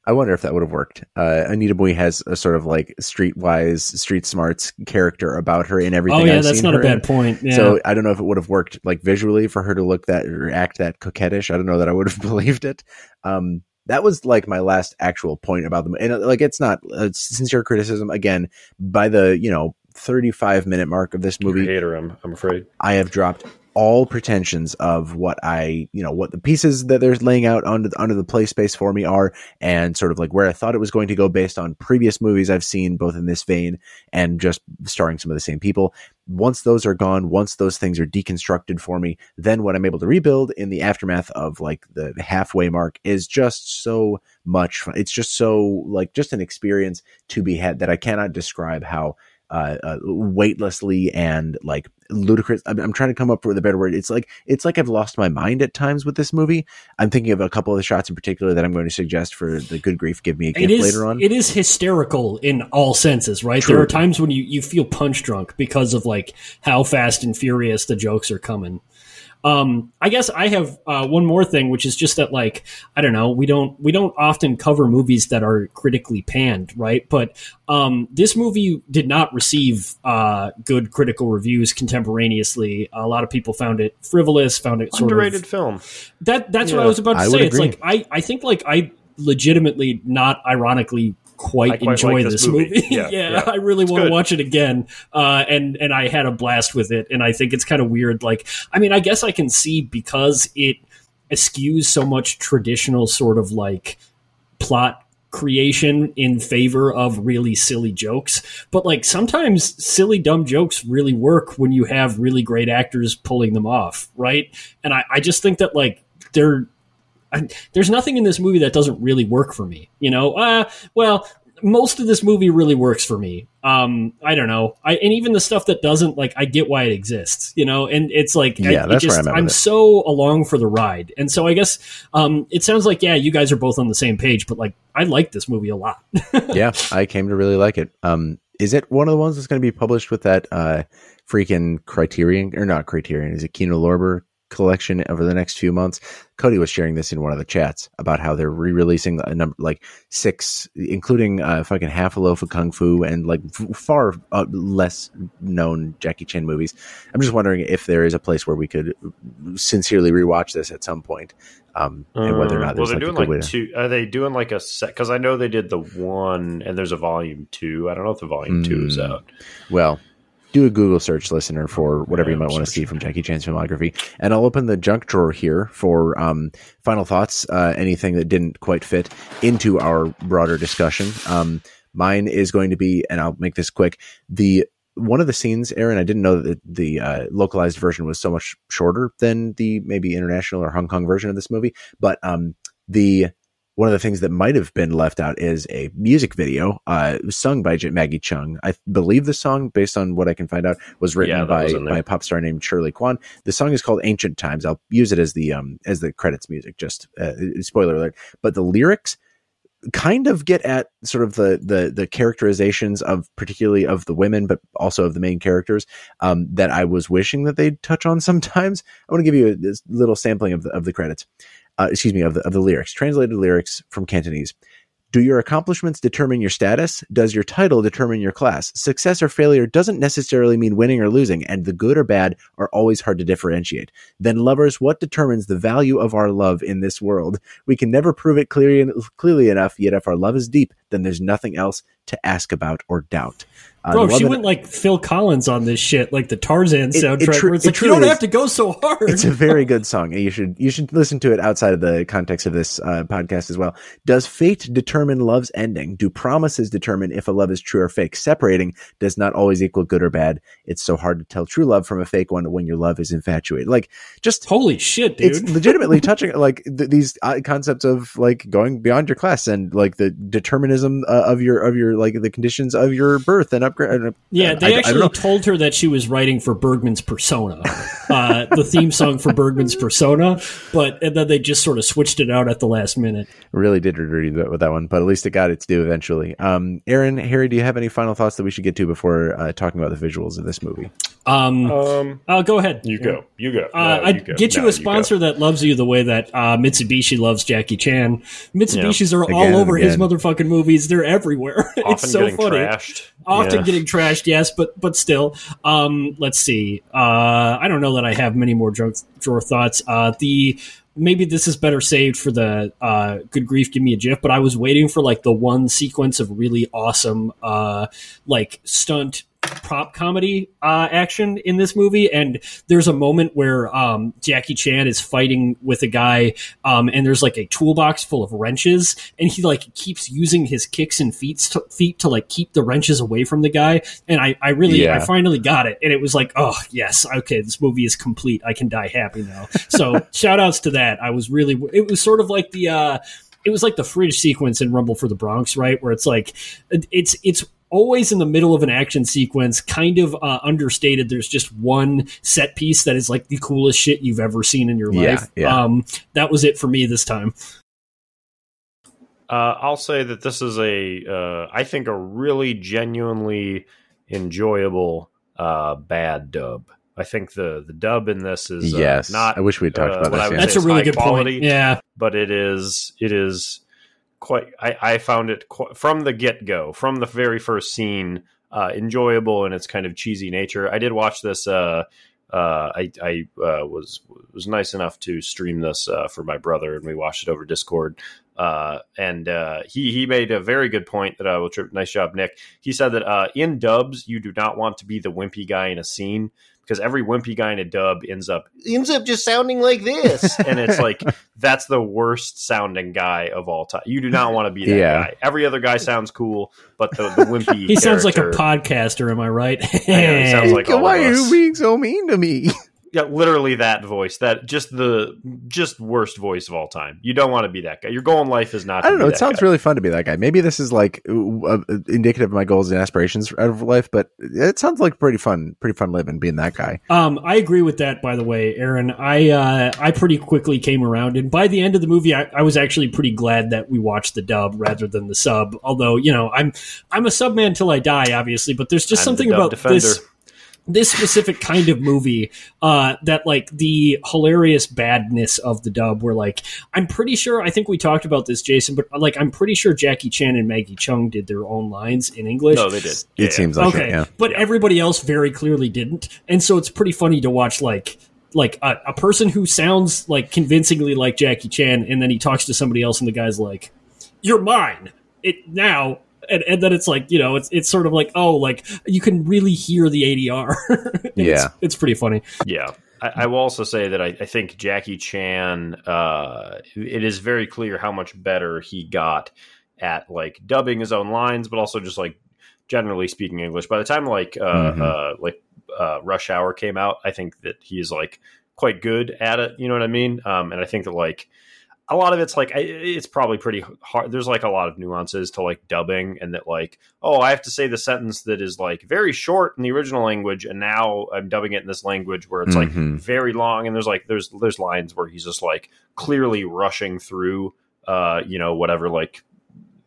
I wonder if that would have worked. Uh, Anita Mui has a sort of like streetwise, street smarts character about her in everything.
oh yeah,
I've
that's not a bad
in.
point. Yeah.
So I don't know if it would have worked like visually for her to look that or act that coquettish. I don't know that I would have believed it. Um, that was like my last actual point about them, and uh, like it's not a sincere criticism. Again, by the you know thirty-five minute mark of this movie,
hater, I'm, I'm afraid.
I have dropped all pretensions of what I, you know, what the pieces that they're laying out under the, under the play space for me are, and sort of like where I thought it was going to go based on previous movies I've seen, both in this vein and just starring some of the same people. Once those are gone, once those things are deconstructed for me, then what I'm able to rebuild in the aftermath of like the halfway mark is just so much fun. It's just so like just an experience to be had that I cannot describe how uh, uh, weightlessly and like ludicrous. I'm, I'm trying to come up with a better word. It's like it's like I've lost my mind at times with this movie. I'm thinking of a couple of the shots in particular that I'm going to suggest for the good grief. Give me a gift
is
later on.
it is hysterical in all senses, right?
True.
There are times when you, you feel punch drunk because of like how fast and furious the jokes are coming. Um, I guess I have uh, one more thing, which is just that, like, I don't know, we don't we don't often cover movies that are critically panned, right? But um, this movie did not receive uh, good critical reviews contemporaneously. A lot of people found it frivolous, found it sort
Underrated
of
film.
that. That's what I was about to
I
say. It's like I I think like I legitimately, not ironically. Quite,
quite
enjoy
like
this,
this
movie.
movie.
yeah,
Yeah, yeah.
I really
It's
want to watch it again. Uh, and and I had a blast with it. And I think it's kind of weird. Like, I mean, I guess I can see because it eschews so much traditional sort of like plot creation in favor of really silly jokes. But like sometimes silly dumb jokes really work when you have really great actors pulling them off, right? And I, I just think that like they're I, there's nothing in this movie that doesn't really work for me. You know, uh, well, most of this movie really works for me. Um, I don't know. I and even the stuff that doesn't, like, I get why it exists. You know, and it's like, I-
Yeah,
it
that's where
just,
I'm at
I'm so along for the ride, and so I guess um, it sounds like yeah, you guys are both on the same page, but like, I like this movie a lot.
yeah, I came to really like it. Um, is it one of the ones that's going to be published with that uh, freaking Criterion or not Criterion? Is it Kino Lorber collection over the next few months? Cody was sharing this in one of the chats about how they're re-releasing a number like six, including uh, fucking half a loaf of kung fu and like far uh, less known Jackie Chan movies. I'm just wondering if there is a place where we could sincerely rewatch this at some point, um, and whether or not
Uh, well, they're
like
doing like
to.
two. Are they doing like a set? Because I know they did the one, and there's a volume two. I don't know if the volume two is
Hmm.
out.
Well, do a Google search, listener, for whatever
Yeah,
you might want to see from Jackie Chan's filmography. And I'll open the junk drawer here for um, final thoughts, uh, anything that didn't quite fit into our broader discussion. Um, mine is going to be, and I'll make this quick, the one of the scenes, Aaron, I didn't know that the uh, localized version was so much shorter than the maybe international or Hong Kong version of this movie, but um, the one of the things that might have been left out is a music video uh, sung by Maggie Cheung. I believe the song, based on what I can find out, was written
Yeah,
by,
was
by a pop star named Shirley Kwan. The song is called "Ancient Times." I'll use it as the um, as the credits music. Just uh, spoiler alert. But the lyrics kind of get at sort of the the the characterizations of particularly of the women, but also of the main characters um, that I was wishing that they'd touch on sometimes. I want to give you a, this little sampling of the of the credits. Uh, excuse me of the of the lyrics, translated lyrics from Cantonese. Do your accomplishments determine your status? Does your title determine your class? Success or failure doesn't necessarily mean winning or losing, and the good or bad are always hard to differentiate. Then, lovers, what determines the value of our love in this world? We can never prove it clearly, clearly enough, yet if our love is deep, then there's nothing else to ask about or doubt.
Uh, Bro, she went like Phil Collins on this shit, like the Tarzan soundtrack. It, it tr- it's like you don't is, have to go so hard.
It's a very good song, and you should you should listen to it outside of the context of this uh, podcast as well. Does fate determine love's ending? Do promises determine if a love is true or fake? Separating does not always equal good or bad. It's so hard to tell true love from a fake one when your love is infatuated. Like, just
holy shit, dude!
It's legitimately touching like th- these uh, concepts of like going beyond your class and like the determinism uh, of your of your like the conditions of your birth and upgrade.
Yeah, they I, actually I told her that she was writing for Bergman's Persona, uh, the theme song for Bergman's Persona, but and then they just sort of switched it out at the last minute.
Really did agree with that one, but at least it got its due eventually. Um, Aaron, Harry, do you have any final thoughts that we should get to before uh, talking about the visuals of this movie?
Um, um uh, go ahead.
You go. You go.
Uh, no, I get you no, a sponsor you that loves you the way that uh, Mitsubishi loves Jackie Chan. Mitsubishis yeah. are again, all over his motherfucking movies. They're everywhere. it's so funny. Trashed. Often yeah. getting trashed, yes, but but still. Um, let's see. Uh, I don't know that I have many more drawer thoughts. Uh, the maybe this is better saved for the uh, good grief give me a gif but i was waiting for like the one sequence of really awesome uh, like stunt prop comedy uh, action in this movie, and there's a moment where um, Jackie Chan is fighting with a guy, um, and there's like a toolbox full of wrenches, and he like keeps using his kicks and feet to, feet to like keep the wrenches away from the guy. And I, I really, yeah. I finally got it, and it was like, oh yes, okay, this movie is complete. I can die happy now. So shout outs to that. I was really, it was sort of like the. Uh, it was like the fridge sequence in Rumble for the Bronx, right? Where it's like it's it's always in the middle of an action sequence, kind of uh, understated. There's just one set piece that is like the coolest shit you've ever seen in your life. Yeah, yeah. Um, that was it for me this time.
Uh, I'll say that this is a, uh, I think, a really genuinely enjoyable uh, bad dub. I think the the dub in this is
uh, yes. Not. I wish we had talked about
this. That's a really good quality, point. Yeah,
but it is it is quite I, I found it qu- from the get go, from the very first scene, uh, enjoyable in its kind of cheesy nature. I did watch this. Uh, uh, I, I uh, was was nice enough to stream this uh, for my brother, and we watched it over Discord. Uh, and he he made a very good point that I will. Trip, nice job, Nick. He said that in dubs, you do not want to be the wimpy guy in a scene because every wimpy guy in a dub ends up ends up just sounding like this, and it's like that's the worst sounding guy of all time. You do not want to be that yeah. guy. Every other guy sounds cool, but the, the wimpy
he sounds like a podcaster. Am I right?
I know, he sounds like
why are you being so mean to me?
Yeah, literally that voice. That just the just worst voice of all time. You don't want to be that guy. Your goal in life is not.
I don't know.
It
sounds
guy.
really fun to be that guy. Maybe this is like uh, indicative of my goals and aspirations out of life, but it sounds like pretty fun, pretty fun living being that guy.
Um, I agree with that. By the way, Aaron, I uh, I pretty quickly came around, and by the end of the movie, I, I was actually pretty glad that we watched the dub rather than the sub. Although you know, I'm I'm a sub man till I die, obviously, but there's just I'm something about defender. this this specific kind of movie uh, that like the hilarious badness of the dub where like i'm pretty sure i think we talked about this jason but like i'm pretty sure jackie chan and maggie cheung did their own lines in english.
No they did.
It yeah, seems like okay it, yeah.
but everybody else very clearly didn't and so it's pretty funny to watch like like a, a person who sounds like convincingly like jackie chan and then he talks to somebody else and the guy's like you're mine. It now and, and then it's like you know it's it's sort of like oh like you can really hear the ADR.
yeah,
it's, it's, pretty funny.
Yeah. I, I will also say that I, I think Jackie Chan. Uh, it is very clear how much better he got at like dubbing his own lines, but also just like generally speaking English. By the time like uh, mm-hmm. uh, like uh, Rush Hour came out, I think that he's like quite good at it. You know what I mean? Um, and I think that like a lot of it's like it's probably pretty hard there's like a lot of nuances to like dubbing and that like oh i have to say the sentence that is like very short in the original language and now i'm dubbing it in this language where it's mm-hmm. like very long and there's like there's there's lines where he's just like clearly rushing through uh you know whatever like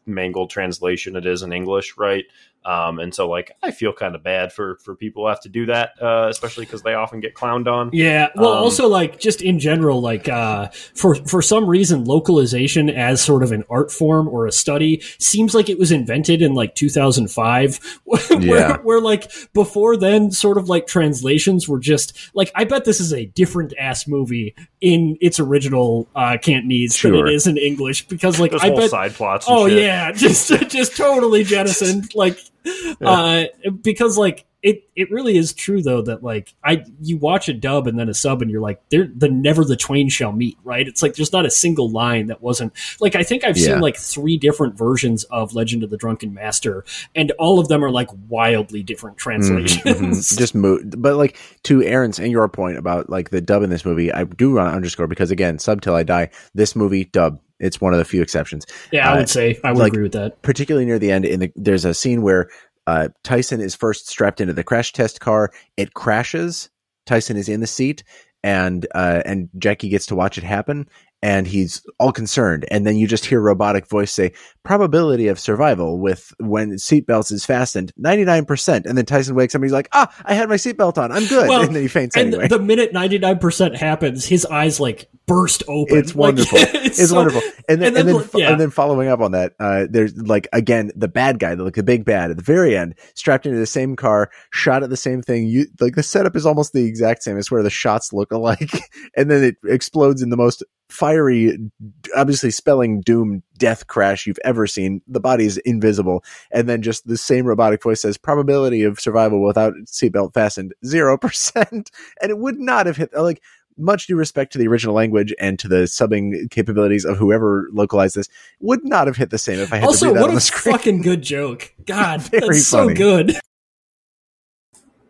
mangled translation it is in English, right? Um, and so like I feel kind of bad for for people who have to do that, uh, especially because they often get clowned on.
Yeah. Well,
Um,
also like just in general, like uh, for for some reason, localization as sort of an art form or a study seems like it was invented in like 2005, where,
Yeah.
where like before then, sort of like translations were just like I bet this is a different ass movie in its original uh, Cantonese than it is in English because like
There's
I
whole
bet
side plots. And
Oh
shit.
yeah, just just totally jettisoned. Like, uh, because like it it really is true though that like I you watch a dub and then a sub and you're like they're the never the twain shall meet right. It's like there's not a single line that wasn't like I think I've
Yeah.
seen like three different versions of Legend of the Drunken Master and all of them are like wildly different translations.
Mhm, mhm. Just move, but like to Aaron's and your point about like the dub in this movie, I do want to underscore because again, sub till I die. This movie dub, it's one of the few exceptions.
yeah, I
Uh,
would say I would
like-
agree with that.
particularly near the end in the there's a scene where uh, Tyson is first strapped into the crash test car it crashes Tyson is in the seat and uh, and Jackie gets to watch it happen and he's all concerned and then you just hear a robotic voice say probability of survival with when seatbelts is fastened 99% and then Tyson wakes up and he's like ah I had my seatbelt on I'm good
Well,
and then he faints
And
anyway
the minute 99% happens, his eyes like burst open.
It's
Like,
wonderful. it's
so-
wonderful. And then,
and
and
then,
then,
yeah.
and then following up on that, uh, there's like again the bad guy, like the big bad at the very end, strapped into the same car, shot at the same thing. You like the setup is almost the exact same. I where the shots look alike, and then it explodes in the most fiery, obviously spelling doom death crash you've ever seen. The body is invisible, and then just the same robotic voice says probability of survival without seatbelt fastened zero percent, and it would not have hit like much due respect to the original language and to the subbing capabilities of whoever localized this, would not have hit the same if I had to
also,
read that
what
on
a
the screen.
fucking good joke. God, that's so good.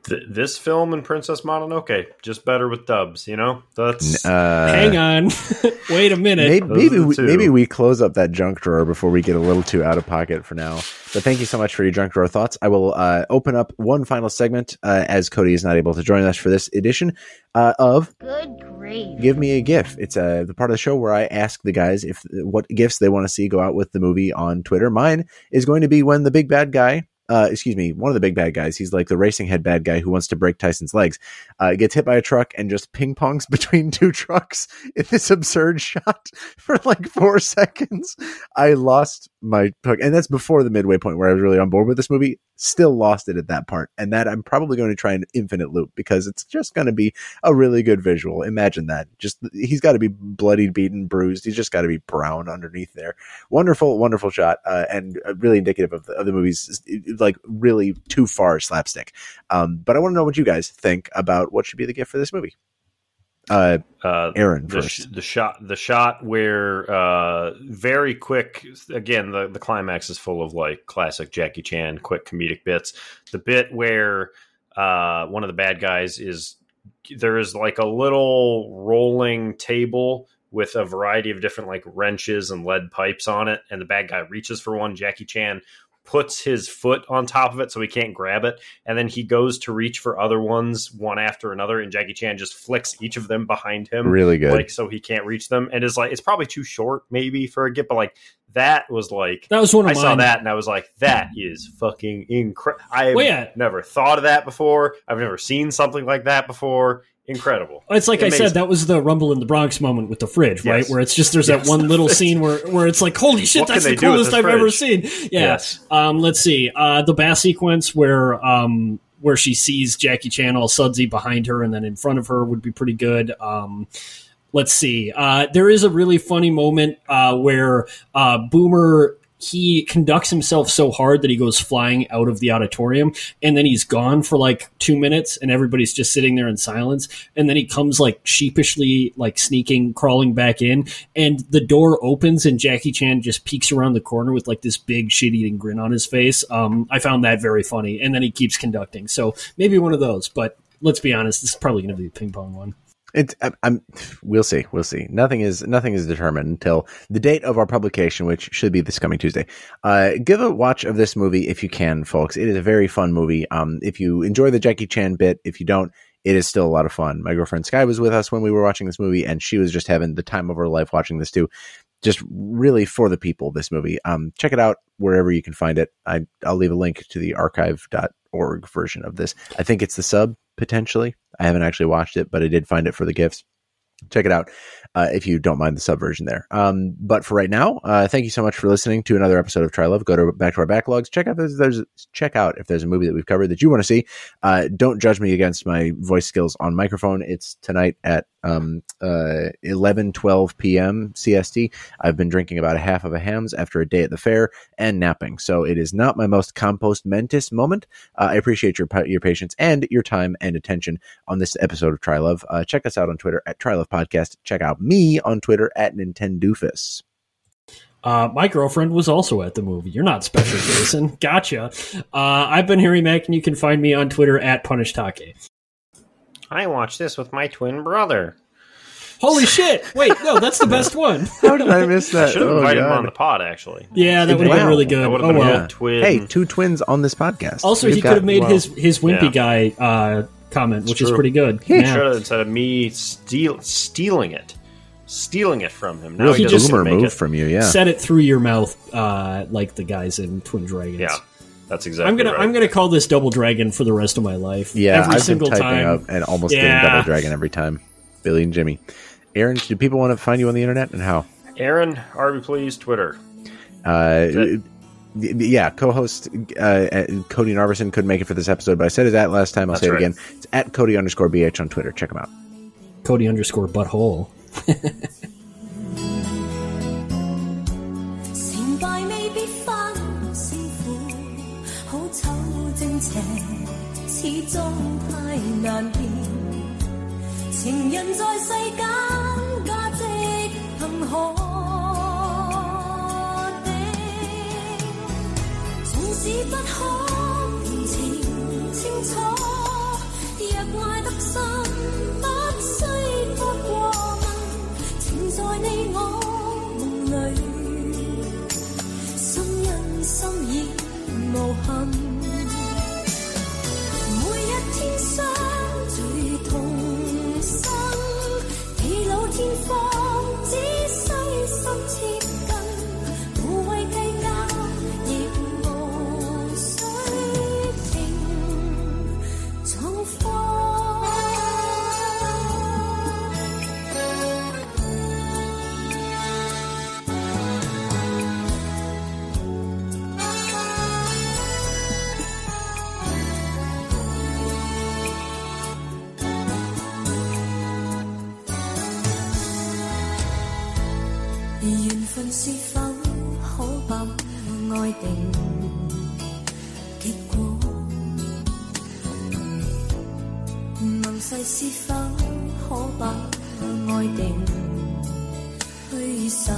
Th- this film and Princess Mononoke just better with dubs. You know, that's
Uh,
Hang on. Wait a minute.
Maybe maybe we, maybe we close up that junk drawer before we get a little too out of pocket for now. But thank you so much for your junk drawer thoughts. I will uh, open up one final segment uh, as Cody is not able to join us for this edition uh, of
Good grief.
give me a gif. It's uh, the part of the show where I ask the guys if what GIFs they want to see go out with the movie on Twitter. Mine is going to be when the big bad guy, uh, excuse me, one of the big bad guys. He's like the racing head bad guy who wants to break Tyson's legs. Uh, gets hit by a truck and just ping pongs between two trucks in this absurd shot for like four seconds. I lost my hook, and that's before the midway point where I was really on board with this movie. Still lost it at that part, and that I'm probably going to try an infinite loop because it's just going to be a really good visual. Imagine that. Just he's got to be bloodied, beaten, bruised. He's just got to be brown underneath there. Wonderful, wonderful shot, uh, and uh, really indicative of the, of the movie's like really too far slapstick. Um, but I want to know what you guys think about what should be the GIF for this movie. Uh,
uh,
Aaron
the,
first.
the shot the shot where uh very quick again the the climax is full of like classic Jackie Chan quick comedic bits the bit where uh one of the bad guys is there is like a little rolling table with a variety of different like wrenches and lead pipes on it and the bad guy reaches for one Jackie Chan puts his foot on top of it so he can't grab it and then he goes to reach for other ones one after another and Jackie Chan just flicks each of them behind him
really good.
like so he can't reach them and it's like it's probably too short maybe for a GIF but like that was like
That was one of
I
mine.
saw that and I was like that is fucking incredible I have
Well, yeah.
never thought of that before I've never seen something like that before incredible
It's like I said, that was the Rumble in the Bronx moment with the fridge, right?
Yes.
Where it's just there's
Yes,
that one little scene where where it's like, holy shit,
What
that's the
they do with
coolest I've ever seen. Yeah.
Yes.
Um, let's see. Uh, the bass sequence where um where she sees Jackie Chan all sudsy behind her and then in front of her would be pretty good. Um, let's see. Uh, there is a really funny moment uh, where uh, Boomer he conducts himself so hard that he goes flying out of the auditorium and then he's gone for like two minutes and everybody's just sitting there in silence and then he comes like sheepishly like sneaking crawling back in and the door opens and jackie chan just peeks around the corner with like this big shit-eating grin on his face. Um, i found that very funny and then he keeps conducting. So maybe one of those but let's be honest this is probably going to be a ping pong one
It's I'm, we'll see we'll see nothing is nothing is determined until the date of our publication which should be this coming Tuesday. Uh, give a watch of this movie if you can, folks. It is a very fun movie. Um, if you enjoy the Jackie Chan bit, if you don't, it is still a lot of fun. My girlfriend Sky was with us when we were watching this movie, and she was just having the time of her life watching this too. just really for the people. This movie, um, check it out wherever you can find it. I I'll leave a link to the archive.org version of this. I think it's the sub potentially. I haven't actually watched it, but I did find it for the GIFs check it out uh, if you don't mind the subversion there. Um, but for right now, uh, thank you so much for listening to another episode of Trylove. Go to back to our backlogs. Check out if there's check out if there's a movie that we've covered that you want to see. Uh, don't judge me against my voice skills on microphone. It's tonight at um, uh, 11, 12 p.m. CST. I've been drinking about a half of a hams after a day at the fair and napping. So it is not my most compos mentis moment. Uh, I appreciate your your patience and your time and attention on this episode of Trylove. Uh, check us out on Twitter at Trylove Podcast. Check out me on Twitter at Nintendoofus.
Uh, my girlfriend was also at the movie. You're not special, Jason. Gotcha. Uh, I've been Harry Mack, and you can find me on Twitter at PunishTake.
I watched this with my twin brother.
Holy shit! Wait, no, that's the best one.
How did I miss that?
I should have
Oh,
invited him on the pod, actually.
Yeah, that would have been really good.
That would
Oh
have been
well.
a twin.
Hey, two twins on this podcast.
Also,
We've
he could have made
wow.
his his wimpy
Yeah.
guy uh, comment, which is pretty good.
Should
Yeah.
have instead of me steal, stealing it, stealing it from him. Now
Real
he
He
doesn't
just-
get make
move
it.
from you, yeah.
Set it through your mouth, uh, like the guys in Twin Dragons.
Yeah, that's exactly.
I'm gonna
right.
I'm gonna call this Double Dragon for the rest of my life.
Yeah,
every
I've
single
been typing
time.
up and almost getting Double Dragon every time. Billy and Jimmy. Aaron, do people want to find you on the internet and how?
Aaron, Arby, please, Twitter.
Uh,
Good.
yeah, co-host uh, uh, Cody Narvison couldn't make it for this episode, but I said his at last time. I'll
That's
say it
right.
again. It's at Cody underscore bh on Twitter. Check him out.
Cody underscore butthole.
成敗未必分勝負，好醜正邪始終太難辨。情人在世間價值憑可定，縱使不可辨情清楚，若愛得深，不需多過，在你我梦里。心因心已无憾。每一天相聚同生，地老天荒，只需心切分是否可把爱定结果？盟誓是否可把爱定去实？